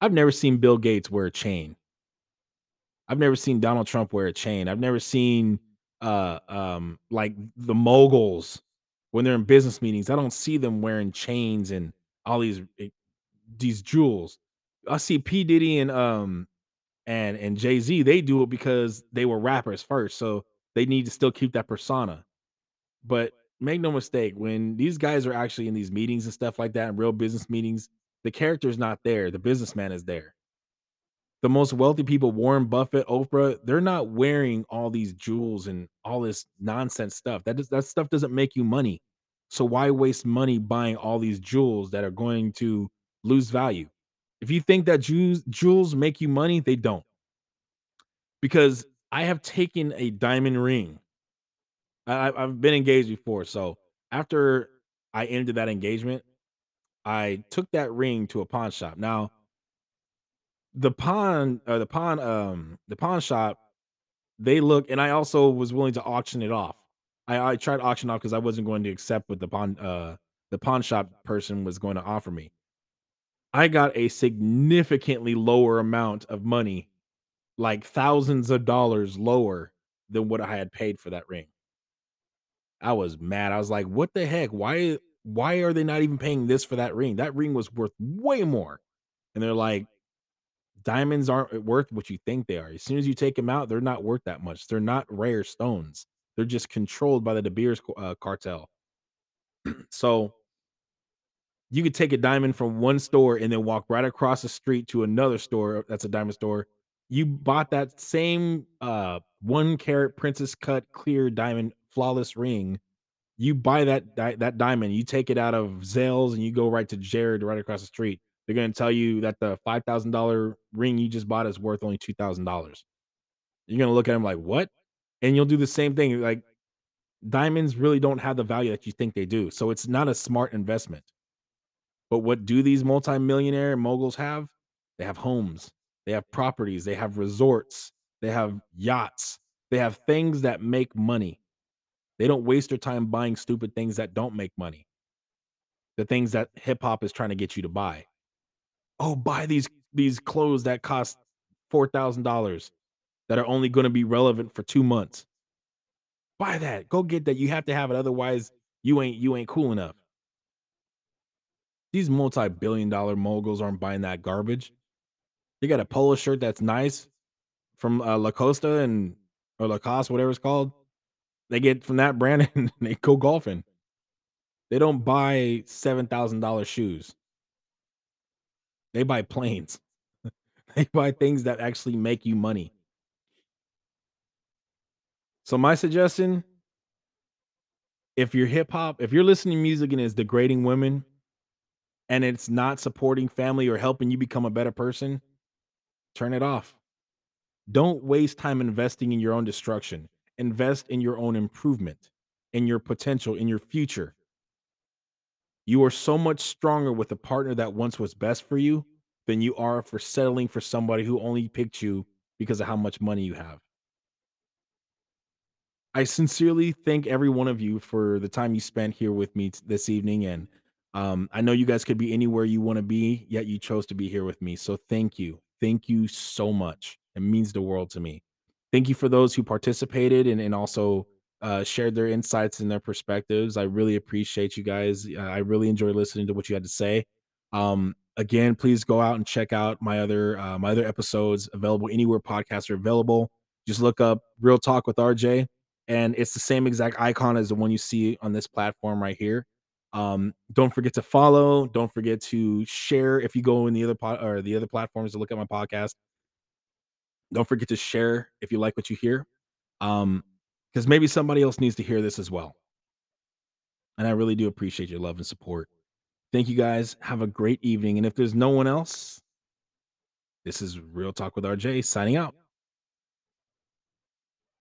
I've never seen Bill Gates wear a chain. I've never seen Donald Trump wear a chain. I've never seen uh um like the moguls when they're in business meetings. I don't see them wearing chains and all these eh, these jewels. I see P Diddy and um and and Jay Z. They do it because they were rappers first, so they need to still keep that persona. But make no mistake, when these guys are actually in these meetings and stuff like that, in real business meetings, the character's not there. The businessman is there. The most wealthy people, Warren Buffett, Oprah, they're not wearing all these jewels and all this nonsense stuff. That does, that stuff doesn't make you money. So why waste money buying all these jewels that are going to lose value? If you think that jewels jewels make you money, they don't. Because I have taken a diamond ring. I- I've been engaged before, so after I ended that engagement, I took that ring to a pawn shop. Now, the pawn or the pawn um the pawn shop, they look and I also was willing to auction it off. I, I tried auction off because I wasn't going to accept what the pawn uh the pawn shop person was going to offer me. I got a significantly lower amount of money, like thousands of dollars lower than what I had paid for that ring. I was mad. I was like, "What the heck? Why why are they not even paying this for that ring? That ring was worth way more." And they're like, "Diamonds aren't worth what you think they are. As soon as you take them out, they're not worth that much. They're not rare stones. They're just controlled by the De Beers uh, cartel." So you could take a diamond from one store and then walk right across the street to another store that's a diamond store. You bought that same uh one carat princess cut clear diamond flawless ring. You buy that that diamond, you take it out of Zales and you go right to Jared right across the street. They're gonna tell you that the five thousand dollar ring you just bought is worth only two thousand dollars. You're gonna look at them like what? And you'll do the same thing. Like diamonds really don't have the value that you think they do. So it's not a smart investment. But what do these multimillionaire moguls have? They have homes, they have properties, they have resorts, they have yachts, they have things that make money. They don't waste their time buying stupid things that don't make money. The things that hip hop is trying to get you to buy. Oh, buy these these clothes that cost four thousand dollars that are only going to be relevant for two months. Buy that. Go get that. You have to have it, otherwise you ain't you ain't cool enough. These multi-billion dollar moguls aren't buying that garbage. They got a polo shirt that's nice from uh, La Costa and or Lacoste, whatever it's called. They get from that brand and they go golfing. They don't buy seven thousand dollar shoes. They buy planes. they buy things that actually make you money. So my suggestion, if you're hip hop, if you're listening to music and it's degrading women and it's not supporting family or helping you become a better person, turn it off. Don't waste time investing in your own destruction. Invest in your own improvement, in your potential, in your future. You are so much stronger with a partner that once was best for you than you are for settling for somebody who only picked you because of how much money you have. I sincerely thank every one of you for the time you spent here with me this evening. And um, I know you guys could be anywhere you want to be, yet you chose to be here with me. So thank you. Thank you so much. It means the world to me. Thank you for those who participated and, and also uh, shared their insights and their perspectives. I really appreciate you guys. Uh, I really enjoy listening to what you had to say. Um, again, please go out and check out my other uh, my other episodes available anywhere podcasts are available. Just look up Real Talk with RJ and it's the same exact icon as the one you see on this platform right here. Um, don't forget to follow. Don't forget to share if you go in the other pod or the other platforms to look at my podcast. Don't forget to share if you like what you hear, um, because maybe somebody else needs to hear this as well. And I really do appreciate your love and support. Thank you guys. Have a great evening. And if there's no one else, this is Real Talk with RJ signing out.